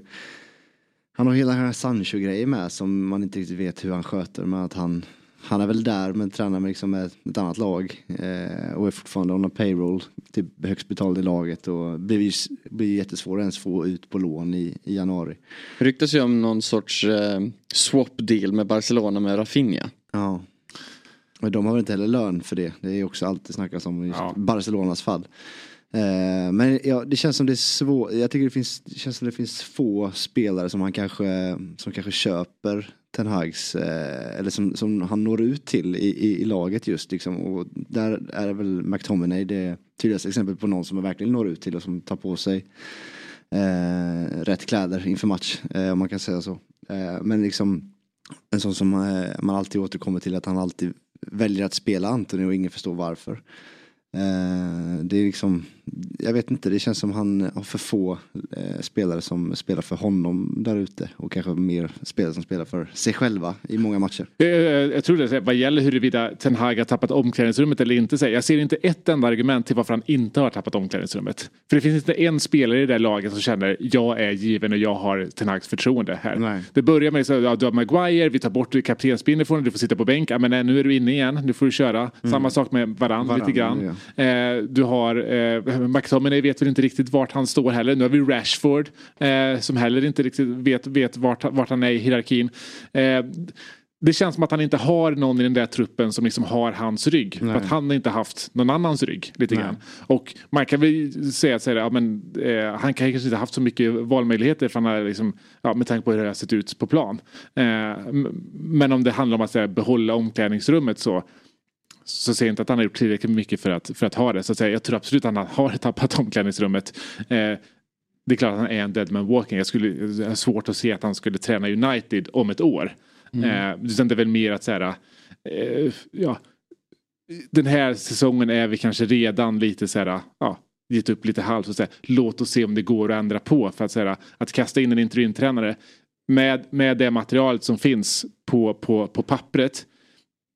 Han har hela den här Sancho-grejen med som man inte riktigt vet hur han sköter. Men att han han är väl där men tränar med, liksom med ett annat lag eh, och är fortfarande on a payroll, typ högst betald i laget och blir, blir jättesvår att ens få ut på lån i, i januari. Det ryktas ju om någon sorts eh, swap deal med Barcelona med Rafinha. Ja. Men de har väl inte heller lön för det. Det är ju också alltid snackas om just ja. Barcelonas fall. Eh, men ja, det känns som det är svårt. Jag tycker det, finns, det känns som det finns få spelare som han kanske, som kanske köper Ten Hags, eh, eller som, som han når ut till i, i, i, laget just liksom. Och där är väl McTominay det tydligaste exempel på någon som verkligen når ut till och som tar på sig eh, rätt kläder inför match, eh, om man kan säga så. Eh, men liksom en sån som eh, man alltid återkommer till att han alltid väljer att spela Anthony och ingen förstår varför. Eh, det är liksom, jag vet inte, det känns som han har för få eh, spelare som spelar för honom där ute och kanske mer spelare som spelar för sig själva i många matcher. Jag, eh, jag tror det, vad gäller huruvida Ten Hag har tappat omklädningsrummet eller inte, så jag ser inte ett enda argument till varför han inte har tappat omklädningsrummet. För det finns inte en spelare i det laget som känner jag är given och jag har Ten Hags förtroende här. Nej. Det börjar med att ja, du har Maguire, vi tar bort kaptensbindeln från du får sitta på bänk, ja, men nu är du inne igen, nu får du köra. Mm. Samma sak med Varann, Varann lite grann. Ja. Eh, du har eh, McTominay vet väl inte riktigt vart han står heller. Nu har vi Rashford eh, som heller inte riktigt vet, vet vart, vart han är i hierarkin. Eh, det känns som att han inte har någon i den där truppen som liksom har hans rygg. För att han har inte haft någon annans rygg lite grann. Och man kan väl säga att ja, men, eh, han kanske inte haft så mycket valmöjligheter för han har liksom, ja, med tanke på hur det har sett ut på plan. Eh, men om det handlar om att här, behålla omklädningsrummet så så ser jag inte att han har gjort tillräckligt mycket för att, för att ha det. Så att säga, jag tror absolut att han har tappat omklädningsrummet. Eh, det är klart att han är en dead man walking. Jag skulle ha svårt att se att han skulle träna United om ett år. Mm. Eh, det är väl mer att säga, eh, ja, den här säsongen är vi kanske redan lite så här, ja, gett upp lite halvt och säga, låt oss se om det går att ändra på. För att, säga, att kasta in en interimtränare med, med det materialet som finns på, på, på pappret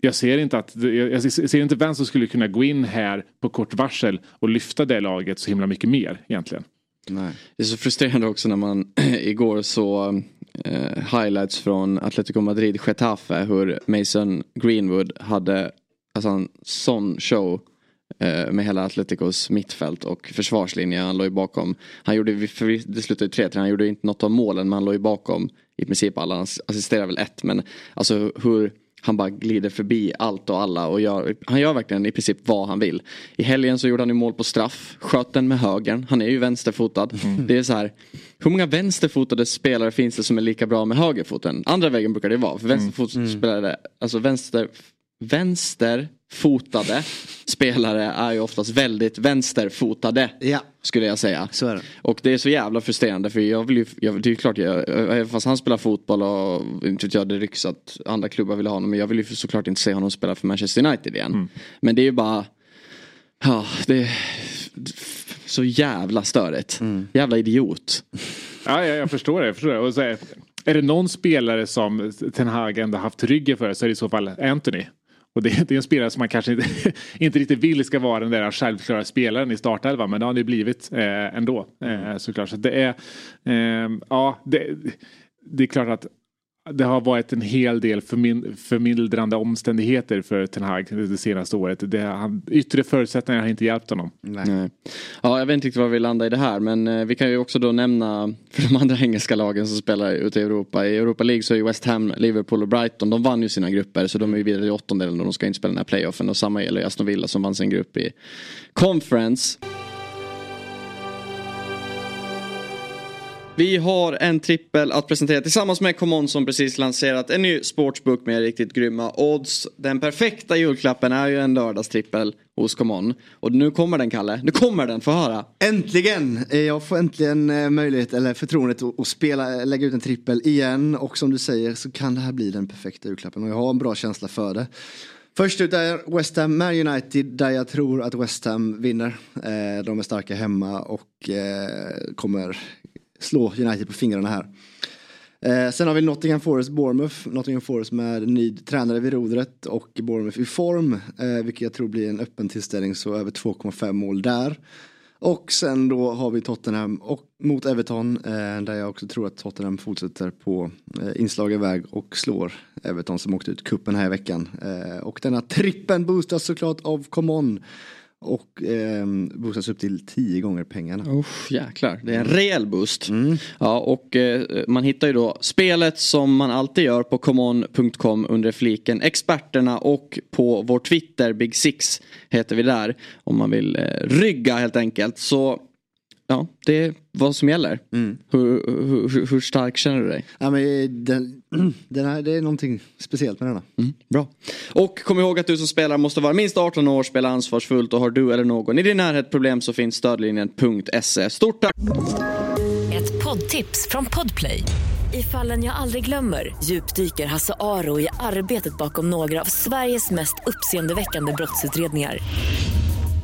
jag ser inte att jag ser inte vem som skulle kunna gå in här på kort varsel och lyfta det laget så himla mycket mer egentligen. Nej. Det är så frustrerande också när man igår så eh, highlights från Atletico Madrid Getafe hur Mason Greenwood hade alltså en sån show eh, med hela Atleticos mittfält och försvarslinje. Han låg ju bakom. Han gjorde, det slutade 3-3, han gjorde inte något av målen men han låg ju bakom i princip alla. Han assisterade väl ett men alltså hur han bara glider förbi allt och alla och gör, han gör verkligen i princip vad han vill. I helgen så gjorde han ju mål på straff, sköt den med högern, han är ju vänsterfotad. Mm. Det är så här, hur många vänsterfotade spelare finns det som är lika bra med högerfoten? Andra vägen brukar det vara, för vänsterfotade mm. spelare, alltså vänster, vänsterfotade spelare är ju oftast väldigt vänsterfotade. Ja. Skulle jag säga. Så är det. Och det är så jävla frustrerande för jag vill ju, jag, det är ju klart, jag, fast han spelar fotboll och inte vet jag, det rycks att andra klubbar vill ha honom. Men jag vill ju såklart inte se honom spela för Manchester United igen. Mm. Men det är ju bara, ja, det är så jävla störigt. Mm. Jävla idiot. Ja, ja, jag förstår det. Jag förstår det. Och så är, är det någon spelare som Ten Hag ändå haft ryggen för så är det i så fall Anthony. Och det, det, är en spelare som man kanske inte, inte riktigt vill ska vara den där självklara spelaren i startelvan. Men det har det blivit eh, ändå eh, såklart. Så det är, eh, ja, det, det är klart att det har varit en hel del förmin förmildrande omständigheter för Ten Hag det senaste året. Det, han, yttre förutsättningar har inte hjälpt honom. Nej. Nej. Ja, jag vet inte riktigt var vi landar i det här men eh, vi kan ju också då nämna för de andra engelska lagen som spelar ute i Europa. I Europa League så är ju West Ham, Liverpool och Brighton, de vann ju sina grupper så de är ju vidare i åttondelen och de ska inte spela den här playoffen och samma gäller Aston Villa som vann sin grupp i Conference. Vi har en trippel att presentera tillsammans med Common som precis lanserat en ny sportsbook med riktigt grymma odds. Den perfekta julklappen är ju en lördagstrippel hos Common. Och nu kommer den Kalle, nu kommer den, få höra. Äntligen! Eh, jag får äntligen eh, möjlighet, eller förtroendet att spela, eh, lägga ut en trippel igen. Och som du säger så kan det här bli den perfekta julklappen och jag har en bra känsla för det. Först ut är West Ham med United där jag tror att West Ham vinner. De är starka hemma och kommer slå United på fingrarna här. Eh, sen har vi Nottingham Forest Bournemouth. Nottingham Forest med ny tränare vid rodret och Bournemouth i form. Eh, vilket jag tror blir en öppen tillställning så över 2,5 mål där. Och sen då har vi Tottenham och, mot Everton eh, där jag också tror att Tottenham fortsätter på eh, inslagen väg och slår Everton som åkte ut kuppen här i veckan. Eh, och denna trippen boostas såklart av Common och eh, boostas upp till 10 gånger pengarna. Usch, jäklar, det är en rejäl boost. Ja, och eh, man hittar ju då spelet som man alltid gör på common.com under fliken experterna och på vår Twitter, Big Six heter vi där. Om man vill eh, rygga helt enkelt. Så ja, det är vad som gäller. Hur, hur, hur stark känner du dig? Ja, men eh, den, den här, det är någonting speciellt med denna. Bra. Och kom ihåg att du som spelare måste vara minst 18 år, spela ansvarsfullt och har du eller någon i din närhet problem så finns stödlinjen.se. Stort tack! Ett poddtips från Podplay. I fallen jag aldrig glömmer djupdyker Hasse Aro i arbetet bakom några av Sveriges mest uppseendeväckande brottsutredningar.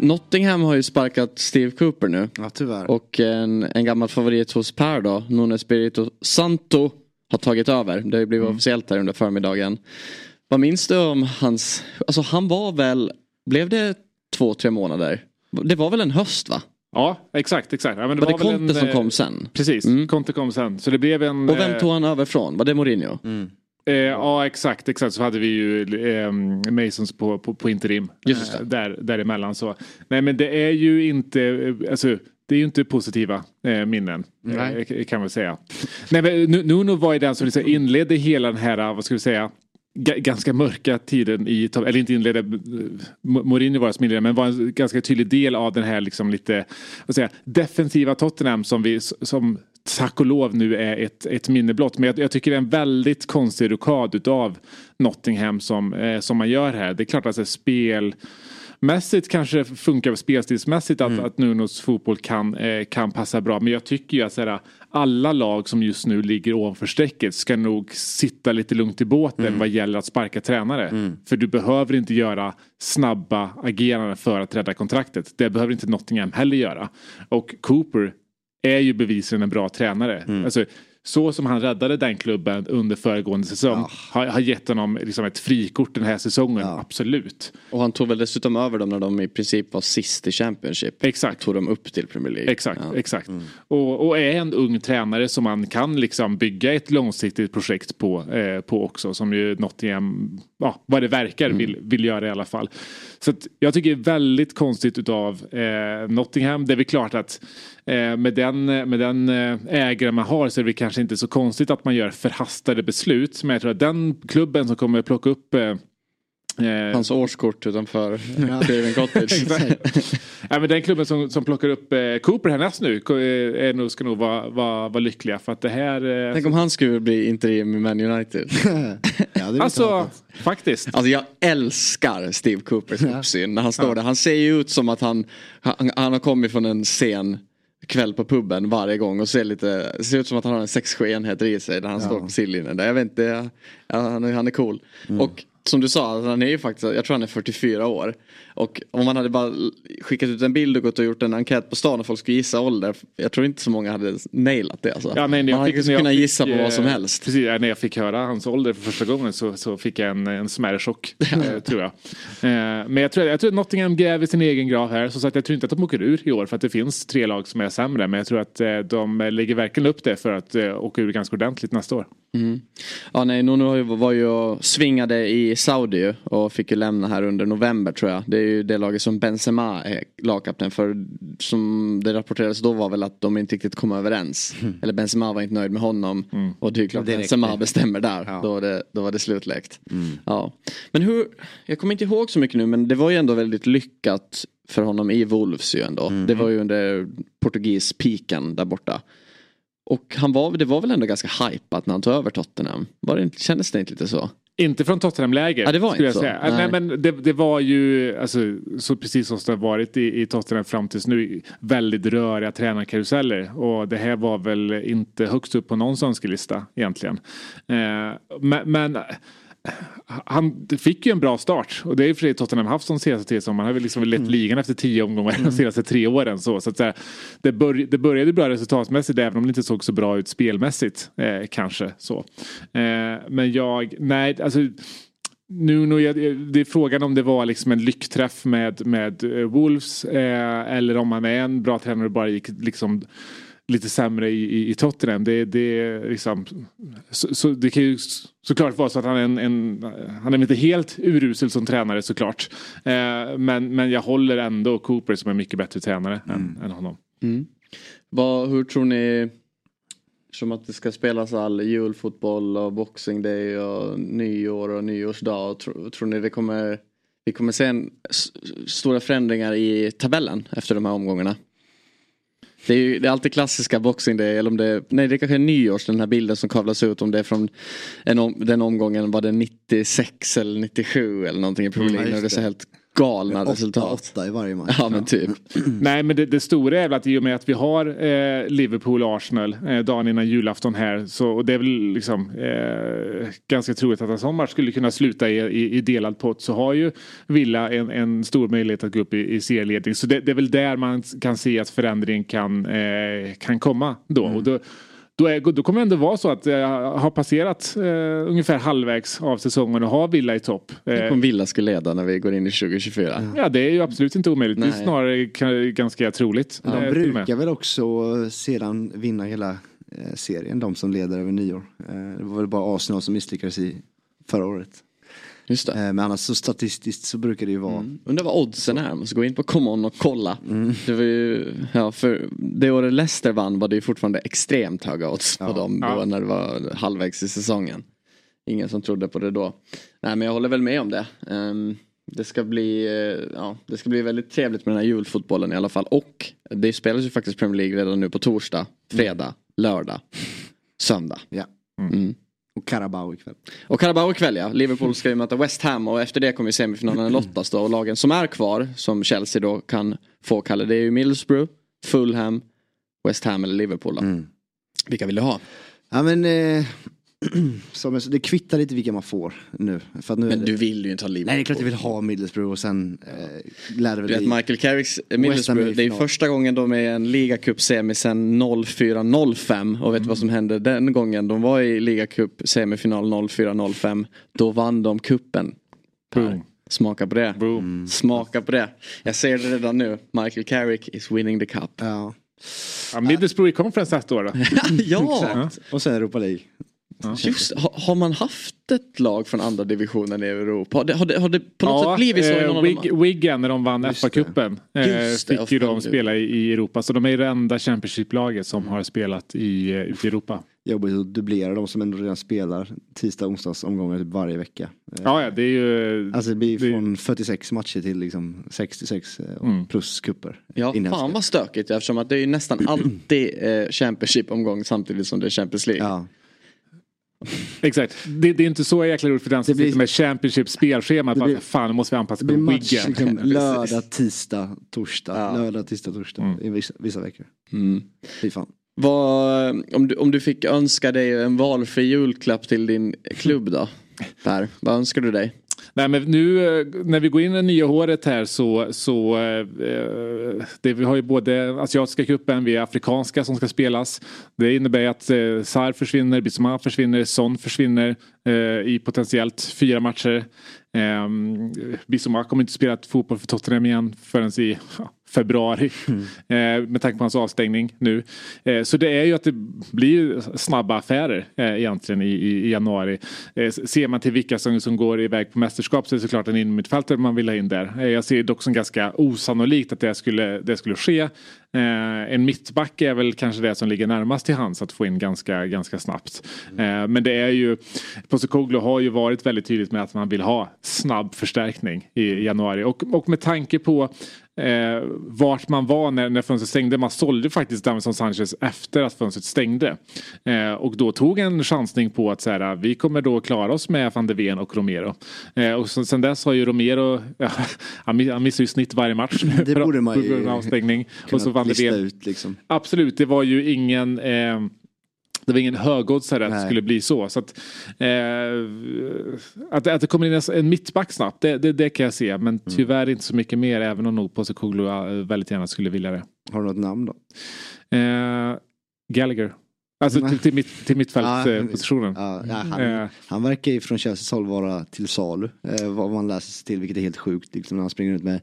Nottingham har ju sparkat Steve Cooper nu. Ja, tyvärr. Och en, en gammal favorit hos Per då, Nuno Espirito Santo, har tagit över. Det har ju blivit officiellt här under förmiddagen. Vad minns du om hans, alltså han var väl, blev det två, tre månader? Det var väl en höst va? Ja, exakt, exakt. Ja, men var det väl Conte som eh, kom sen? Precis, Mm. Conte kom sen. Så det blev en... Och vem eh, tog han över från? Var det Mourinho? Eh, ja exakt, exakt så hade vi ju eh, Masons på, på, på interim. Just det. Eh, där, däremellan så. Nej men det är ju inte, eh, alltså det är ju inte positiva eh, minnen. Eh, kan man säga. Nej men Nu- Nuno var ju den som liksom inledde hela den här, vad ska vi säga, ga- ganska mörka tiden i, eller inte inledde, eh, Mo- Mourinho var som inledde, men var en ganska tydlig del av den här liksom lite, vad säga, defensiva Tottenham som vi, som tack och lov nu är ett, ett minne blott. Men jag, jag tycker det är en väldigt konstig rokad utav Nottingham som, eh, som man gör här. Det är klart att alltså, spel Mässigt kanske funkar spelstilsmässigt att, att Nunos fotboll kan, eh, kan passa bra. Men jag tycker ju att så här, alla lag som just nu ligger ovanför strecket ska nog sitta lite lugnt i båten vad gäller att sparka tränare. För du behöver inte göra snabba ageranden för att rädda kontraktet. Det behöver inte Nottingham heller göra. Och Cooper är ju bevisligen en bra tränare. Alltså, så som han räddade den klubben under föregående säsong har, har gett honom liksom ett frikort den här säsongen. Absolut. Och han tog väl dessutom över dem när de i princip var sist i Championship. Exakt. Tog dem upp till Premier League. Exakt, Ja. exakt. Och, och är en ung tränare som man kan liksom bygga ett långsiktigt projekt på, eh, på också. Som ju Nottingham, ja, vad det verkar, vill, vill göra i alla fall. Så jag tycker det är väldigt konstigt utav eh, Nottingham. Det är väl klart att med den, med den eh, ägare man har så är det kanske inte så konstigt att man gör förhastade beslut. Men jag tror att den klubben som kommer plocka upp eh, eh, Hans årskort utanför Craven Cottage. ja, men den klubben som, som plockar upp eh, Cooper härnäst nu eh, är nog, ska nog vara, vara, vara lyckliga för att det här... Eh, Tänk om han skulle bli interim i Man United. Ja, alltså, faktiskt. Alltså jag älskar Steve Coopers uppsyn när han står där. Han ser ju ut som att han, han, han har kommit från en sen kväll på puben varje gång och ser lite, ser ut som att han har en 6-7 enheter i sig när han står på sidlinjen. Jag vet inte, ja, han, är- han är cool. Och som du sa, alltså, han är ju faktiskt, jag tror han är 44 år. Och om man hade bara skickat ut en bild och gått och gjort en enkät på stan och folk skulle gissa ålder. Jag tror inte så många hade nailat det alltså. Ja, nej, man jag hade fick, kunnat gissa på eh, vad som helst. Precis, när jag fick höra hans ålder för första gången så, så fick jag en, en smärre chock. eh, tror jag. Eh, men jag tror, jag tror att Nottingham gräver sin egen grav här. Som sagt, jag tror inte att de åker ur i år för att det finns tre lag som är sämre. Men jag tror att eh, de lägger verkligen upp det för att eh, åka ur ganska ordentligt nästa år. Ja nej, Nuno var ju och svingade i Saudi och fick ju lämna här under november tror jag. Det är ju det laget som Benzema är lagkapten för. Som det rapporterades då var väl att de inte riktigt kom överens. Eller Benzema var inte nöjd med honom. Och det är ju klart Direkt. Benzema bestämmer där. Ja. Då, var det, då var det slutläkt. Ja. Men hur, jag kommer inte ihåg så mycket nu men det var ju ändå väldigt lyckat för honom i Wolves ju ändå. Det var ju under portugis-piken där borta. Och han var, det var väl ändå ganska hypat när han tog över Tottenham? Var det, inte- kändes det inte lite så? Inte från Tottenham-läger. Ja, det var skulle inte jag så. säga. Nej. Nej. men det, det var ju alltså, så precis som det har varit i, i Tottenham fram tills nu. Väldigt röriga tränarkaruseller. Och det här var väl inte högst upp på någons önskelista egentligen. Eh, men, men han fick ju en bra start och det är för sig Tottenham haft de senaste tre Man har väl liksom lett mm. ligan efter tio omgångar mm. de senaste tre åren. Så, så att säga, det, bör, det började bra resultatmässigt även om det inte såg så bra ut spelmässigt. Eh, kanske så. Eh, men jag, nej alltså nu, nu, det är frågan om det var liksom en lyckträff med, med eh, Wolves eh, eller om han är en bra tränare och bara gick liksom lite sämre i, i, i Tottenham. Det, det, liksom, så, så, det kan ju såklart vara så att han är, en, en han är inte helt urusel som tränare såklart. Eh, men, men jag håller ändå Cooper som en mycket bättre tränare mm. än, än honom. Mm. Vad, hur tror ni som att det ska spelas all julfotboll och boxing day och nyår och nyårsdag. Tror, tror ni det kommer, vi kommer se en, stora förändringar i tabellen efter de här omgångarna? Det är ju det är alltid klassiska boxing day eller om det nej det kanske är nyårs den här bilden som kavlas ut om det är från en, den omgången var det 96 eller 97 eller någonting i Premier League. Mm, det ser helt galna åtta, resultat. Åtta i varje match. Ja men typ. Nej men det, det, stora är väl att i och med att vi har eh, Liverpool och Arsenal eh, dagen innan julafton här så och det är väl liksom eh, ganska troligt att en sån match skulle kunna sluta i, i, i delad pott så har ju Villa en, en stor möjlighet att gå upp i, i serieledning. Så det, det, är väl där man kan se att förändringen kan, eh, kan komma då. Mm. Och då då, är, då kommer det ändå vara så att jag har passerat eh, ungefär halvvägs av säsongen och har Villa i topp. Tänk om Villa skulle leda när vi går in i 2024. Ja det är ju absolut inte omöjligt. Nej. Det är snarare ganska troligt. De eh, brukar väl också sedan vinna hela eh, serien, de som leder över nyår. Eh, det var väl bara Arsenal som misslyckades i förra året. Just det. Eh, men annars så statistiskt så brukar det ju vara. Mm. Undrar vad oddsen är. Man ska gå in på Common och kolla. Mm. Det var ju, ja, för det året Leicester vann var det ju fortfarande extremt höga odds ja. på dem då när det var halvvägs i säsongen. Ingen som trodde på det då. Nej men jag håller väl med om det. Um, det ska bli, eh, ja, det ska bli väldigt trevligt med den här julfotbollen i alla fall. Och det spelas ju faktiskt Premier League redan nu på torsdag, fredag, lördag, söndag. Ja. Mm. Och Carabao ikväll. Och Carabao ikväll ja. Liverpool ska ju möta West Ham och efter det kommer semifinalen lottas då. Och lagen som är kvar, som Chelsea då kan få kalla det är ju Middlesbrough, Fulham, West Ham eller Liverpool då. Mm. Vilka vill du ha? Ja men eh, som det kvittar lite vilka man får nu. För nu men du vill ju inte ha Liverpool. Nej det är klart jag vill ha Middlesbrough och sen eh, lär det väl bli. Michael Carricks Middlesbrough, det är första gången de är i en ligacup semi sen 04-05 och vet du mm. vad som hände den gången? De var i ligacup semifinal 04-05. Då vann de kuppen. Smaka på det. Mm. Smaka på det. Jag ser det redan nu. Michael Carrick is winning the cup. Ja. Ja, Middlesbrough i conference nästa år då. ja! och sen Europa League. Just har, har, man haft ett lag från andra divisionen i Europa? Har det, har det, har det på något ja, sätt blivit så? Eh, Wig, Wigan när de vann FA-cupen eh, fick ju de spela i, i, Europa. Så de är det enda Championship-laget som har spelat i, uh, ute i Europa. Jobbigt att dubblera de som ändå redan spelar tisdag onsdags omgångar typ varje vecka. Ja, ja det är ju... Alltså det blir det... från 46 matcher till liksom 66 eh, mm. plus kupper. Ja, inhemska. fan vad stökigt eftersom att det är nästan alltid eh, Championship-omgång samtidigt som det är Champions League. Ja. Exakt. Det, det, är inte så jäkla roligt för den som blir, sitter med Championship spelschema. Det blir, bara, fan, nu måste vi anpassa på match, liksom, lördag, tisdag, torsdag. Ja. Lördag, tisdag, torsdag. Mm. I vissa, vissa veckor. Mm. Fy fan. Vad, om, du, om du fick önska dig en valfri julklapp till din klubb då? Per, vad önskar du dig? Nej men nu eh, när vi går in i det nya året här så, så eh, det, vi har ju både asiatiska cupen, vi har afrikanska som ska spelas. Det innebär att eh, Sar försvinner, Bisma försvinner, Son försvinner eh, i potentiellt fyra matcher. Eh, Bisma kommer inte spela fotboll för Tottenham igen förrän i ja, februari. Mm. Eh, med tanke på hans avstängning nu. Eh, så det är ju att det blir snabba affärer eh, egentligen i, i, i januari. Eh, ser man till vilka som, som går iväg på mästerskap så är det såklart en innermittfältare man vill ha in där. Jag ser dock som ganska osannolikt att det skulle, det skulle ske. En mittback är väl kanske det som ligger närmast till hands att få in ganska, ganska snabbt. Mm. men det är ju, Postecoglou har ju varit väldigt tydligt med att man vill ha snabb förstärkning i, i januari. Och, och med tanke på eh, vart man var när, när fönstret stängde. Man sålde faktiskt Davinson Sanchez efter att fönstret stängde. Eh, och då tog en chansning på att så här, vi kommer då klara oss med van de Ven och Romero. Eh, och sen, sen dess har ju Romero, ja, han missar ju snitt varje match. Det borde man ju avstängning. kunna och så van de Ven, ut liksom. Absolut, det var ju ingen eh, Det var ingen högoddsare att det skulle bli så. så att, eh, att, att det kommer in en mittback snabbt, det, det, det kan jag se. Men mm. tyvärr inte så mycket mer, även om nog Postecoglou eh, väldigt gärna skulle vilja det. Har du något namn då? Eh, Gallagher. Alltså till, till, mitt, till mittfältspositionen. Ja, ja, han, eh. han verkar ju från Chelseas håll vara till salu. Eh, vad man läser sig till, vilket är helt sjukt. Liksom, när han springer ut med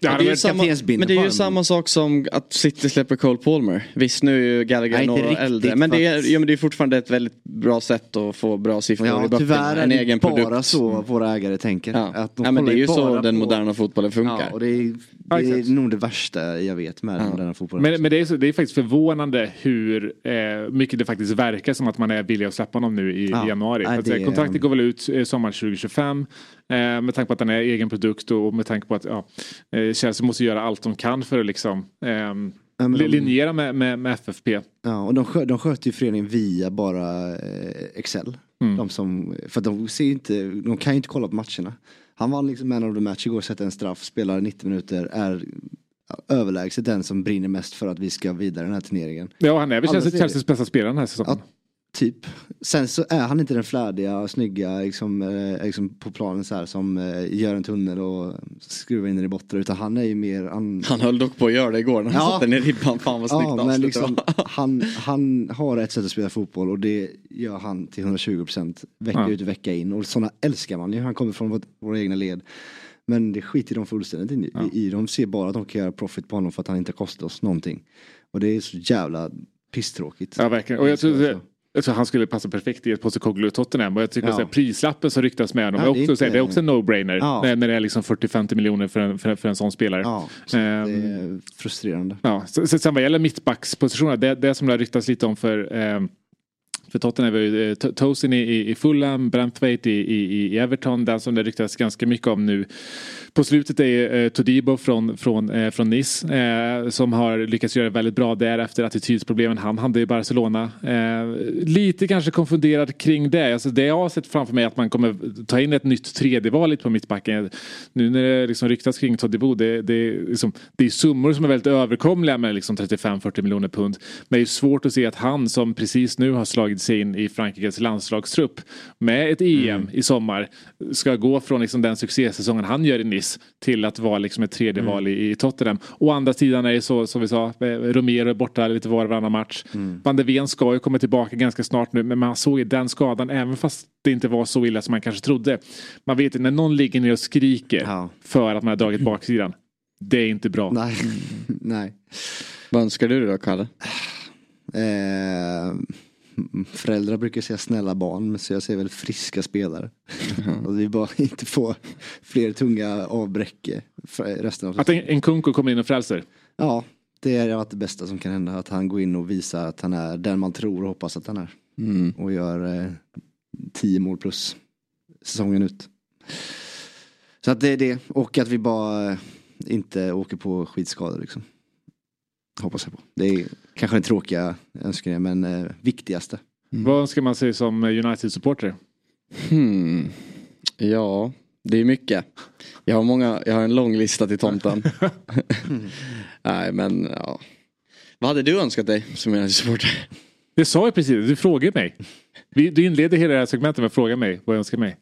Ja, det är samma, men det är ju samma sak som att City släpper Cole Palmer. Visst nu är ju Gallagher Nej, några äldre. Men det, är, ja, men det är fortfarande ett väldigt bra sätt att få bra siffror ja, i böckerna. Tyvärr är det egen bara produkt. så våra ägare tänker. Ja, att de ja men det är ju så den moderna fotbollen funkar. Ja, och det är, det är nog det värsta jag vet med den moderna fotbollen. Men, men det, är så, det är faktiskt förvånande hur eh, mycket det faktiskt verkar som att man är villig att släppa honom nu i, ja, i januari. Nej, det, kontraktet går väl ut eh, sommaren 2025. Eh, med tanke på att den är egen produkt och med tanke på att ja, eh, Chelsea måste göra allt de kan för att liksom eh, linjera med, med, med FFP. Ja, och de, skö, de sköter ju föreningen via bara eh, Excel. Mm. De som, för de, ser inte, de kan ju inte kolla på matcherna. Han vann liksom man of the match igår, sätter en straff, spelar 90 minuter, är överlägset den som brinner mest för att vi ska vidare i den här turneringen. Ja, han är väl Chelseas bästa spelare den här säsongen. Ja, Typ. Sen så är han inte den flärdiga, snygga liksom, eh, liksom på planen så här som eh, gör en tunnel och skruvar in den i botten. Utan han är ju mer... Han, han höll dock på att göra det igår när han ja. satte ner ribban. Fan vad snyggt ja, men liksom, han, han har ett sätt att spela fotboll och det gör han till 120% vecka ja. ut och vecka in. Och sådana älskar man ju. Han kommer från vårt, våra egna led. Men det skiter de fullständigt i, ja. i. De ser bara att de kan göra profit på honom för att han inte kostar oss någonting. Och det är så jävla pisstråkigt. Ja verkligen. Och jag tror, jag tror han skulle passa perfekt i ett Postecoglou Tottenham. Och jag tycker ja. att prislappen som ryktas med honom ja, är, också, det, är också en no-brainer. Ja. När, när det är liksom 40-50 miljoner för en, för, för, en sån spelare. Ja, så um, det är frustrerande. Ja, så, så, sen vad gäller mittbackspositionen, det, det som det har ryktats lite om för um, för Tottenham var ju eh, Tosin i, i Fulham, Branthwaite i, i, i Everton. Den som det ryktas ganska mycket om nu på slutet är eh, Todibo från, från, eh, från Nice eh, som har lyckats göra väldigt bra där efter attitydsproblemen han hade i Barcelona. Eh, lite kanske konfunderad kring det. Alltså det jag har sett framför mig är att man kommer ta in ett nytt tredjeval på mittbacken. Nu när det liksom ryktas kring Todibo det, det, liksom, det är summor som är väldigt överkomliga med liksom 35-40 miljoner pund. Men det är svårt att se att han som precis nu har slagit sig in i Frankrikes landslagstrupp med ett EM mm. i sommar ska gå från liksom den succésäsongen han gör i Nice till att vara liksom ett tredje mm. val i, i Tottenham. Å andra sidan är det så som vi sa, eh, Romero är borta lite var och varannan match. Mm. Van de Ven ska ju komma tillbaka ganska snart nu men man såg ju den skadan även fast det inte var så illa som man kanske trodde. Man vet ju när någon ligger ner och skriker ja. för att man har dragit baksidan. Det är inte bra. Nej. Nej. Vad önskar du då Kalle? Eh föräldrar brukar säga snälla barn, så jag säger väl friska spelare. Mm. och vi bara inte få fler tunga avbräck resten av Att en, en kunko kommer in och frälser? Ja, det är det bästa som kan hända. Att han går in och visar att han är den man tror och hoppas att han är. Mm. Och gör eh, tio mål plus säsongen ut. Så att det är det. Och att vi bara inte åker på skitskador liksom. Hoppas jag på. Det är kanske den tråkiga önskningen men eh, viktigaste. Mm. Vad önskar man sig som United-supporter? Hmm. Ja, det är mycket. Jag har, många, jag har en lång lista till tomten. Nej men ja. Vad hade du önskat dig som United-supporter? Det sa jag precis, du frågade mig. Du inleder hela det här segmentet med att fråga mig vad jag önskar mig.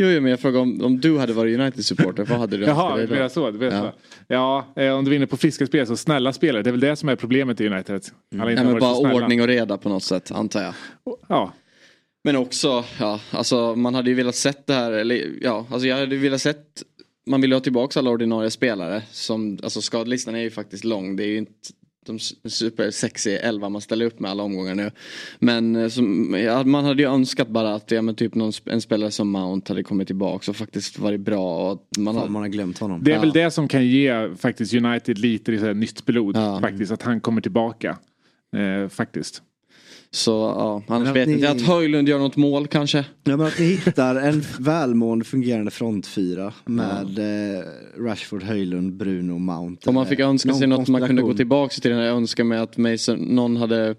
Jo, jo men jag frågar om, om du hade varit United-supporter, vad hade du Jaha, dig då? Så. Du ja. Så. ja, eh, om du vinner på friska spel så snälla spelare. Det är väl det som är problemet i United. Mm. ja, men bara ordning och reda på något sätt, antar jag. Ja. Men också, ja, alltså man hade ju velat sett det här, eller ja, alltså jag hade velat sett man vill ha tillbaka alla ordinarie spelare. Som, alltså skadelistan är ju faktiskt lång. Det är ju inte de supersexy elva man ställer upp med alla omgångar nu. Men eh, som, ja, man hade ju önskat bara att ja, men typ någon, en spelare som Mount hade kommit tillbaka och faktiskt varit bra. Och man, Fan, har, man har glömt honom. Det är ja. väl det som kan ge faktiskt United lite så här, nytt blod. Ja. Faktiskt att han kommer tillbaka. Eh, faktiskt. Så ja, annars vet inte. Att Höjlund gör något mål kanske. Ja, men att ni hittar en välmående fungerande frontfyra med ja. eh, Rashford, Höjlund, Bruno, Mount. Om man fick önska sig något man kunde gå tillbaka till den här önskan med att Mason, någon hade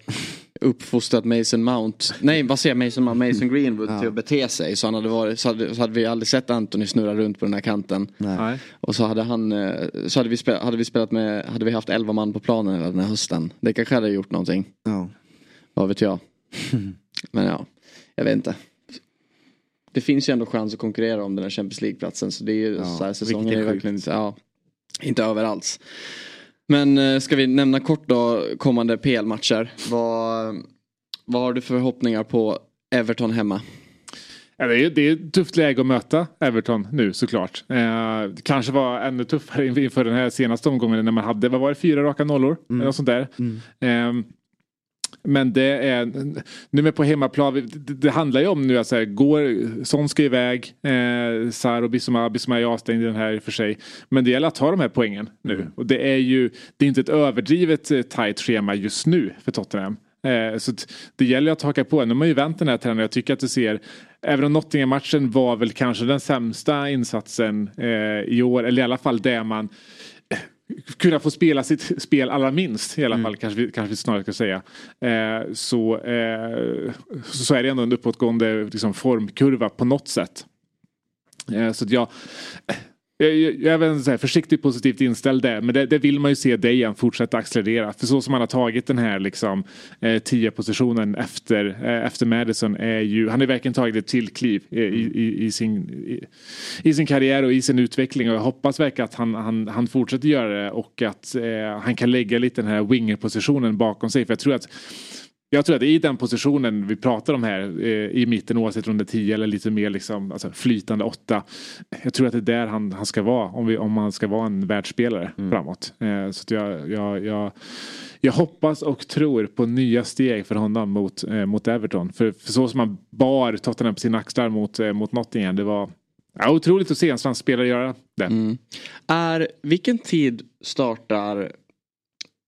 uppfostrat Mason Mount, nej vad säger jag, Mason Mount, Mason Greenwood ja. till att bete sig. Så, han hade varit, så, hade, så hade vi aldrig sett Anthony snurra runt på den här kanten. Nej. Och så hade han, eh, så hade vi, spelat, hade vi spelat med, hade vi haft elva man på planen hela den här hösten. Det kanske hade gjort någonting. Ja. Vad vet jag. Men ja, jag vet inte. Det finns ju ändå chans att konkurrera om den här Champions League-platsen. Så det är ju Ja, så här, säsongen är riktigt verkligen inte, ja, inte över alls. Men eh, ska vi nämna kort då kommande PL-matcher. Vad, vad har du för förhoppningar på Everton hemma? Det, är, det är ett tufft läge att möta Everton nu såklart. Eh, det kanske var ännu tuffare inför- den här senaste omgången när man hade, vad var det, fyra raka nollor? Eller något sånt där. Eh, men det är, nu är på hemmaplan, det, det handlar ju om nu att så här, går, Son ska iväg, eh, Sar och Bissouma, Bissouma är avstängd i den här i och för sig. Men det gäller att ta de här poängen nu. Och det är ju, det är inte ett överdrivet eh, tajt schema just nu för Tottenham. Eh, så det gäller att haka på. Nu har man ju vänt den här trenden. Jag tycker att det ser, även om Nottingham-matchen var väl kanske den sämsta insatsen eh, i år, eller i alla fall det man kunna få spela sitt spel allra minst i alla fall kanske vi, kanske vi snarare ska säga. Eh, så, eh, så är det ändå en uppåtgående liksom, formkurva på något sätt. Eh, så att jag, jag, jag jag är så här försiktigt positivt inställd där men det, det vill man ju se Dejan fortsätta accelerera. För så som han har tagit den här liksom, eh, tia positionen efter, eh, efter Madison är ju, han har verkligen tagit ett till kliv eh, i, i, i, sin, i, i sin karriär och i sin utveckling och jag hoppas verkligen att han, han, han fortsätter göra det och att eh, han kan lägga lite den här winger-positionen bakom sig för jag tror att jag tror att i den positionen vi pratar om här eh, i mitten oavsett om det är 10 eller lite mer liksom, alltså flytande 8. Jag tror att det är där han, han ska vara om, vi, om han ska vara en världsspelare framåt. Eh, så jag, jag, jag, jag hoppas och tror på nya steg för honom mot, eh, mot Everton. För, för så som han bar Tottenham på sina axlar mot, mot Nottingham det var ja, otroligt att se en svensk spelare göra det. Mm. Är, vilken tid startar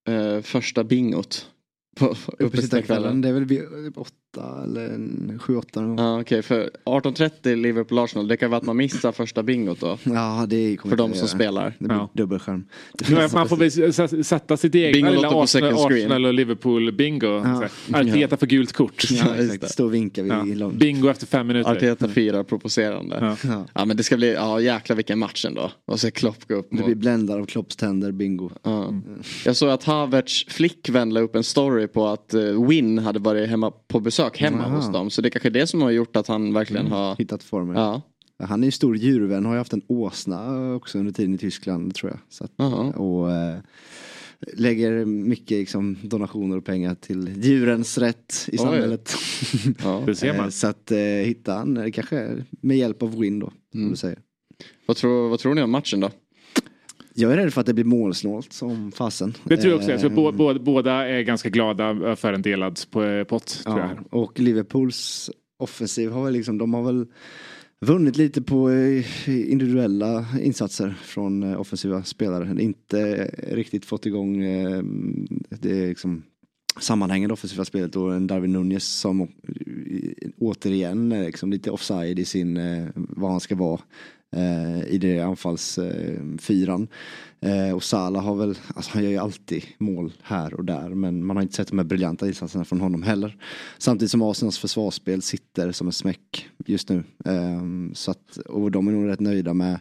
eh, första bingot? På Uppesittarkvällen, det är väl vid åtta eller en- sju, åtta någon gång. Ja okej för 18.30 Liverpool-Arsenal det kan vara att man missar första bingot då. Ja, det kommer För de som göra. spelar. Det blir Ja. dubbelskärm. Det man får väl sätta sitt egna lilla på Arsenal. Arsenal och Liverpool bingo. Ja. Ja. Arteta för gult kort. Ja, det. Stå och vinka vid Ja. Bingo efter fem minuter. Arteta firar provocerande. Ja. Ja. Ja. men det ska bli, ja jäklar vilken match ändå. Och så Klopp gå upp Det mot, blir bländad av Klopps tänder, bingo. ja. Jag såg att Havertz flickvän la upp en story på att uh, Win hade varit hemma på besök hemma Aha. hos dem. Så det är kanske är det som har gjort att han verkligen har, Hittat formen. ja. Han är ju stor djurvän, har ju haft en åsna också under tiden i Tyskland tror jag. Så att, och eh, lägger mycket liksom, donationer och pengar till djurens rätt i Oj. samhället. ja. Ser Eh, man. så att eh, hitta han, eh, kanske med hjälp av Win då. Som Mm. du säger. Vad, tror, vad tror ni om matchen då? Jag är rädd för att det blir målsnålt som fasen. Det tror jag också. Jag tror Eh, bå- båda, är ganska glada för en delad på- pott. Tror Ja, jag. och Liverpools offensiv har väl liksom, de har väl vunnit lite på eh, individuella insatser från eh, offensiva spelare. Inte eh, riktigt fått igång eh, det liksom sammanhängande offensiva spelet och en Darwin Nunez som eh, återigen är liksom lite offside i sin, eh, vad han ska vara eh, Eh, i det anfallsfyran. Eh, och Salah har väl, alltså han gör ju alltid mål här och där men man har inte sett de här briljanta insatserna från honom heller. Samtidigt som Arsenals försvarsspel sitter som en smäck just nu. Eh, så att, och de är nog rätt nöjda med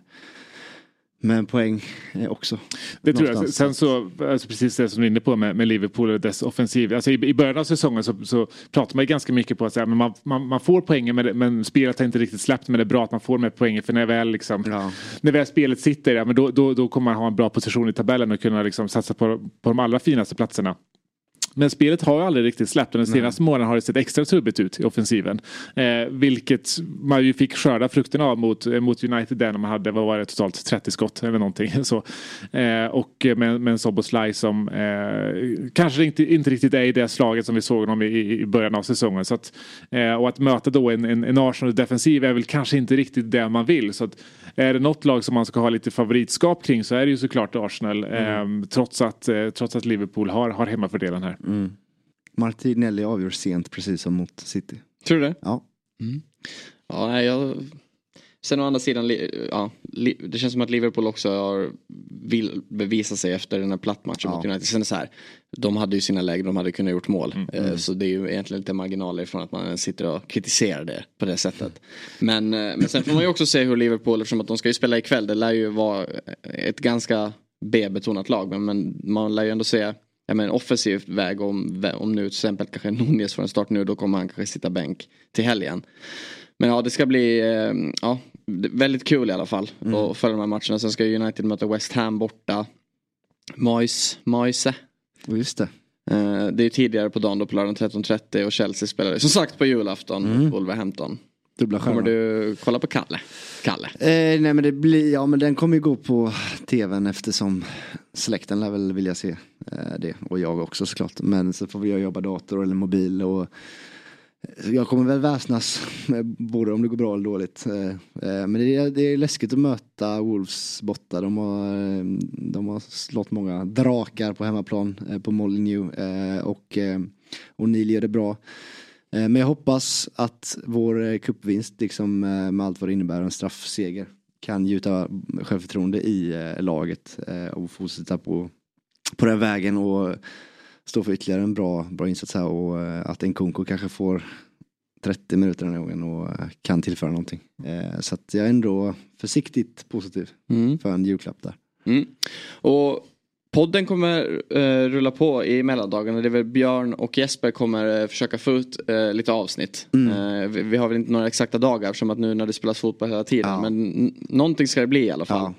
med poäng eh, också. Det tror jag. Någonstans. Sen så, alltså precis det som du är inne på med, med Liverpool och dess offensiv. Alltså i, I början av säsongen så, så pratar man ju ganska mycket på att säga, men man, man, man får poängen men, det- men spelet har inte riktigt släppt. Men det är bra att man får med poängen för när väl, liksom, Ja. när väl spelet sitter, ja, men då, då, då kommer man ha en bra position i tabellen och kunna liksom, satsa på, på de allra finaste platserna. Men spelet har ju aldrig riktigt släppt och den senaste månaden har det sett extra trubbigt ut i offensiven. Eh, vilket man ju fick skörda frukten av mot, eh, mot United där när man hade, vad var det, totalt 30 skott eller någonting. Så, eh, och med, med en Soboslaj som eh, kanske inte, inte riktigt är i det slaget som vi såg honom i, i början av säsongen. Så att, eh, och att möta då en, en, en Arsenal-defensiv är väl kanske inte riktigt det man vill. Så att, är det något lag som man ska ha lite favoritskap kring så är det ju såklart Arsenal. Eh, trots, att, eh, trots att Liverpool har, har hemmafördelen här. Martinelli avgör sent precis som mot City. Tror du det? Ja. Ja, nej, jag... Sen å andra sidan, ja, det känns som att Liverpool också har vill bevisa sig efter den här plattmatchen Ja. mot United. Sen är det så här, de hade ju sina lägen, de hade kunnat gjort mål. Mm. Eh, Så det är ju egentligen lite marginaler från att man sitter och kritiserar det på det sättet. Men, eh, men sen får man ju också se hur Liverpool, eftersom att de ska ju spela ikväll, det lär ju vara ett ganska B-betonat lag. Men, men man lär ju ändå se ja, men, offensiv väg. Om, om nu till exempel kanske Nunez får en start nu då kommer han kanske sitta bänk till helgen. Men ja det ska bli eh, ja, väldigt kul i alla fall mm. att följa de här matcherna. Sen ska United möta West Ham borta. Moise, Moise. Just det. Eh, det är tidigare på dagen då på lördagen 13.30 och Chelsea spelade som sagt på julafton mm. Wolverhampton. Dubbla Kommer du kolla på Kalle? Kalle? Eh, nej men det blir, ja men den kommer ju gå på tvn eftersom släkten lär väl vilja se eh, det. Och jag också såklart. Men så får vi jobba dator eller mobil och jag kommer väl väsnas både om det går bra eller dåligt. Eh, eh, men det är, det är läskigt att möta Wolves borta. De har, de har slått många drakar på hemmaplan eh, på Molineux och O'Neill gör det bra. Men jag hoppas att vår cupvinst, liksom med allt vad det innebär, en straffseger, kan gjuta självförtroende i laget och fortsätta på, på den vägen. Och stå för ytterligare en bra, bra insats här och eh, att Nkunku kanske får 30 minuter den här gången och eh, kan tillföra någonting. Eh, så att jag är ändå försiktigt positiv mm. för en julklapp där. Mm. Och Podden kommer uh, rulla på i mellandagarna. Det är väl Björn och Jesper kommer uh, försöka få ut uh, lite avsnitt. Mm. Vi, vi, har väl inte några exakta dagar eftersom att nu när det spelas fotboll hela tiden. Ja. Men någonting ska det bli i alla fall. Ja.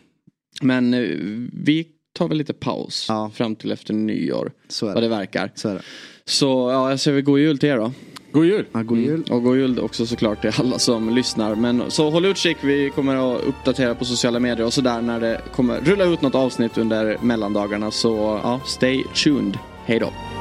Men vi tar väl lite paus ja. fram till efter nyår. Så är det. Vad det verkar. Så är det. Så ja, jag säger god jul till er då. God jul! Ja, god jul. Mm. Och god jul också såklart till alla som lyssnar. Men så håll utkik, vi kommer att uppdatera på sociala medier och sådär när det kommer rulla ut något avsnitt under mellandagarna. Så ja, stay tuned. Hej då!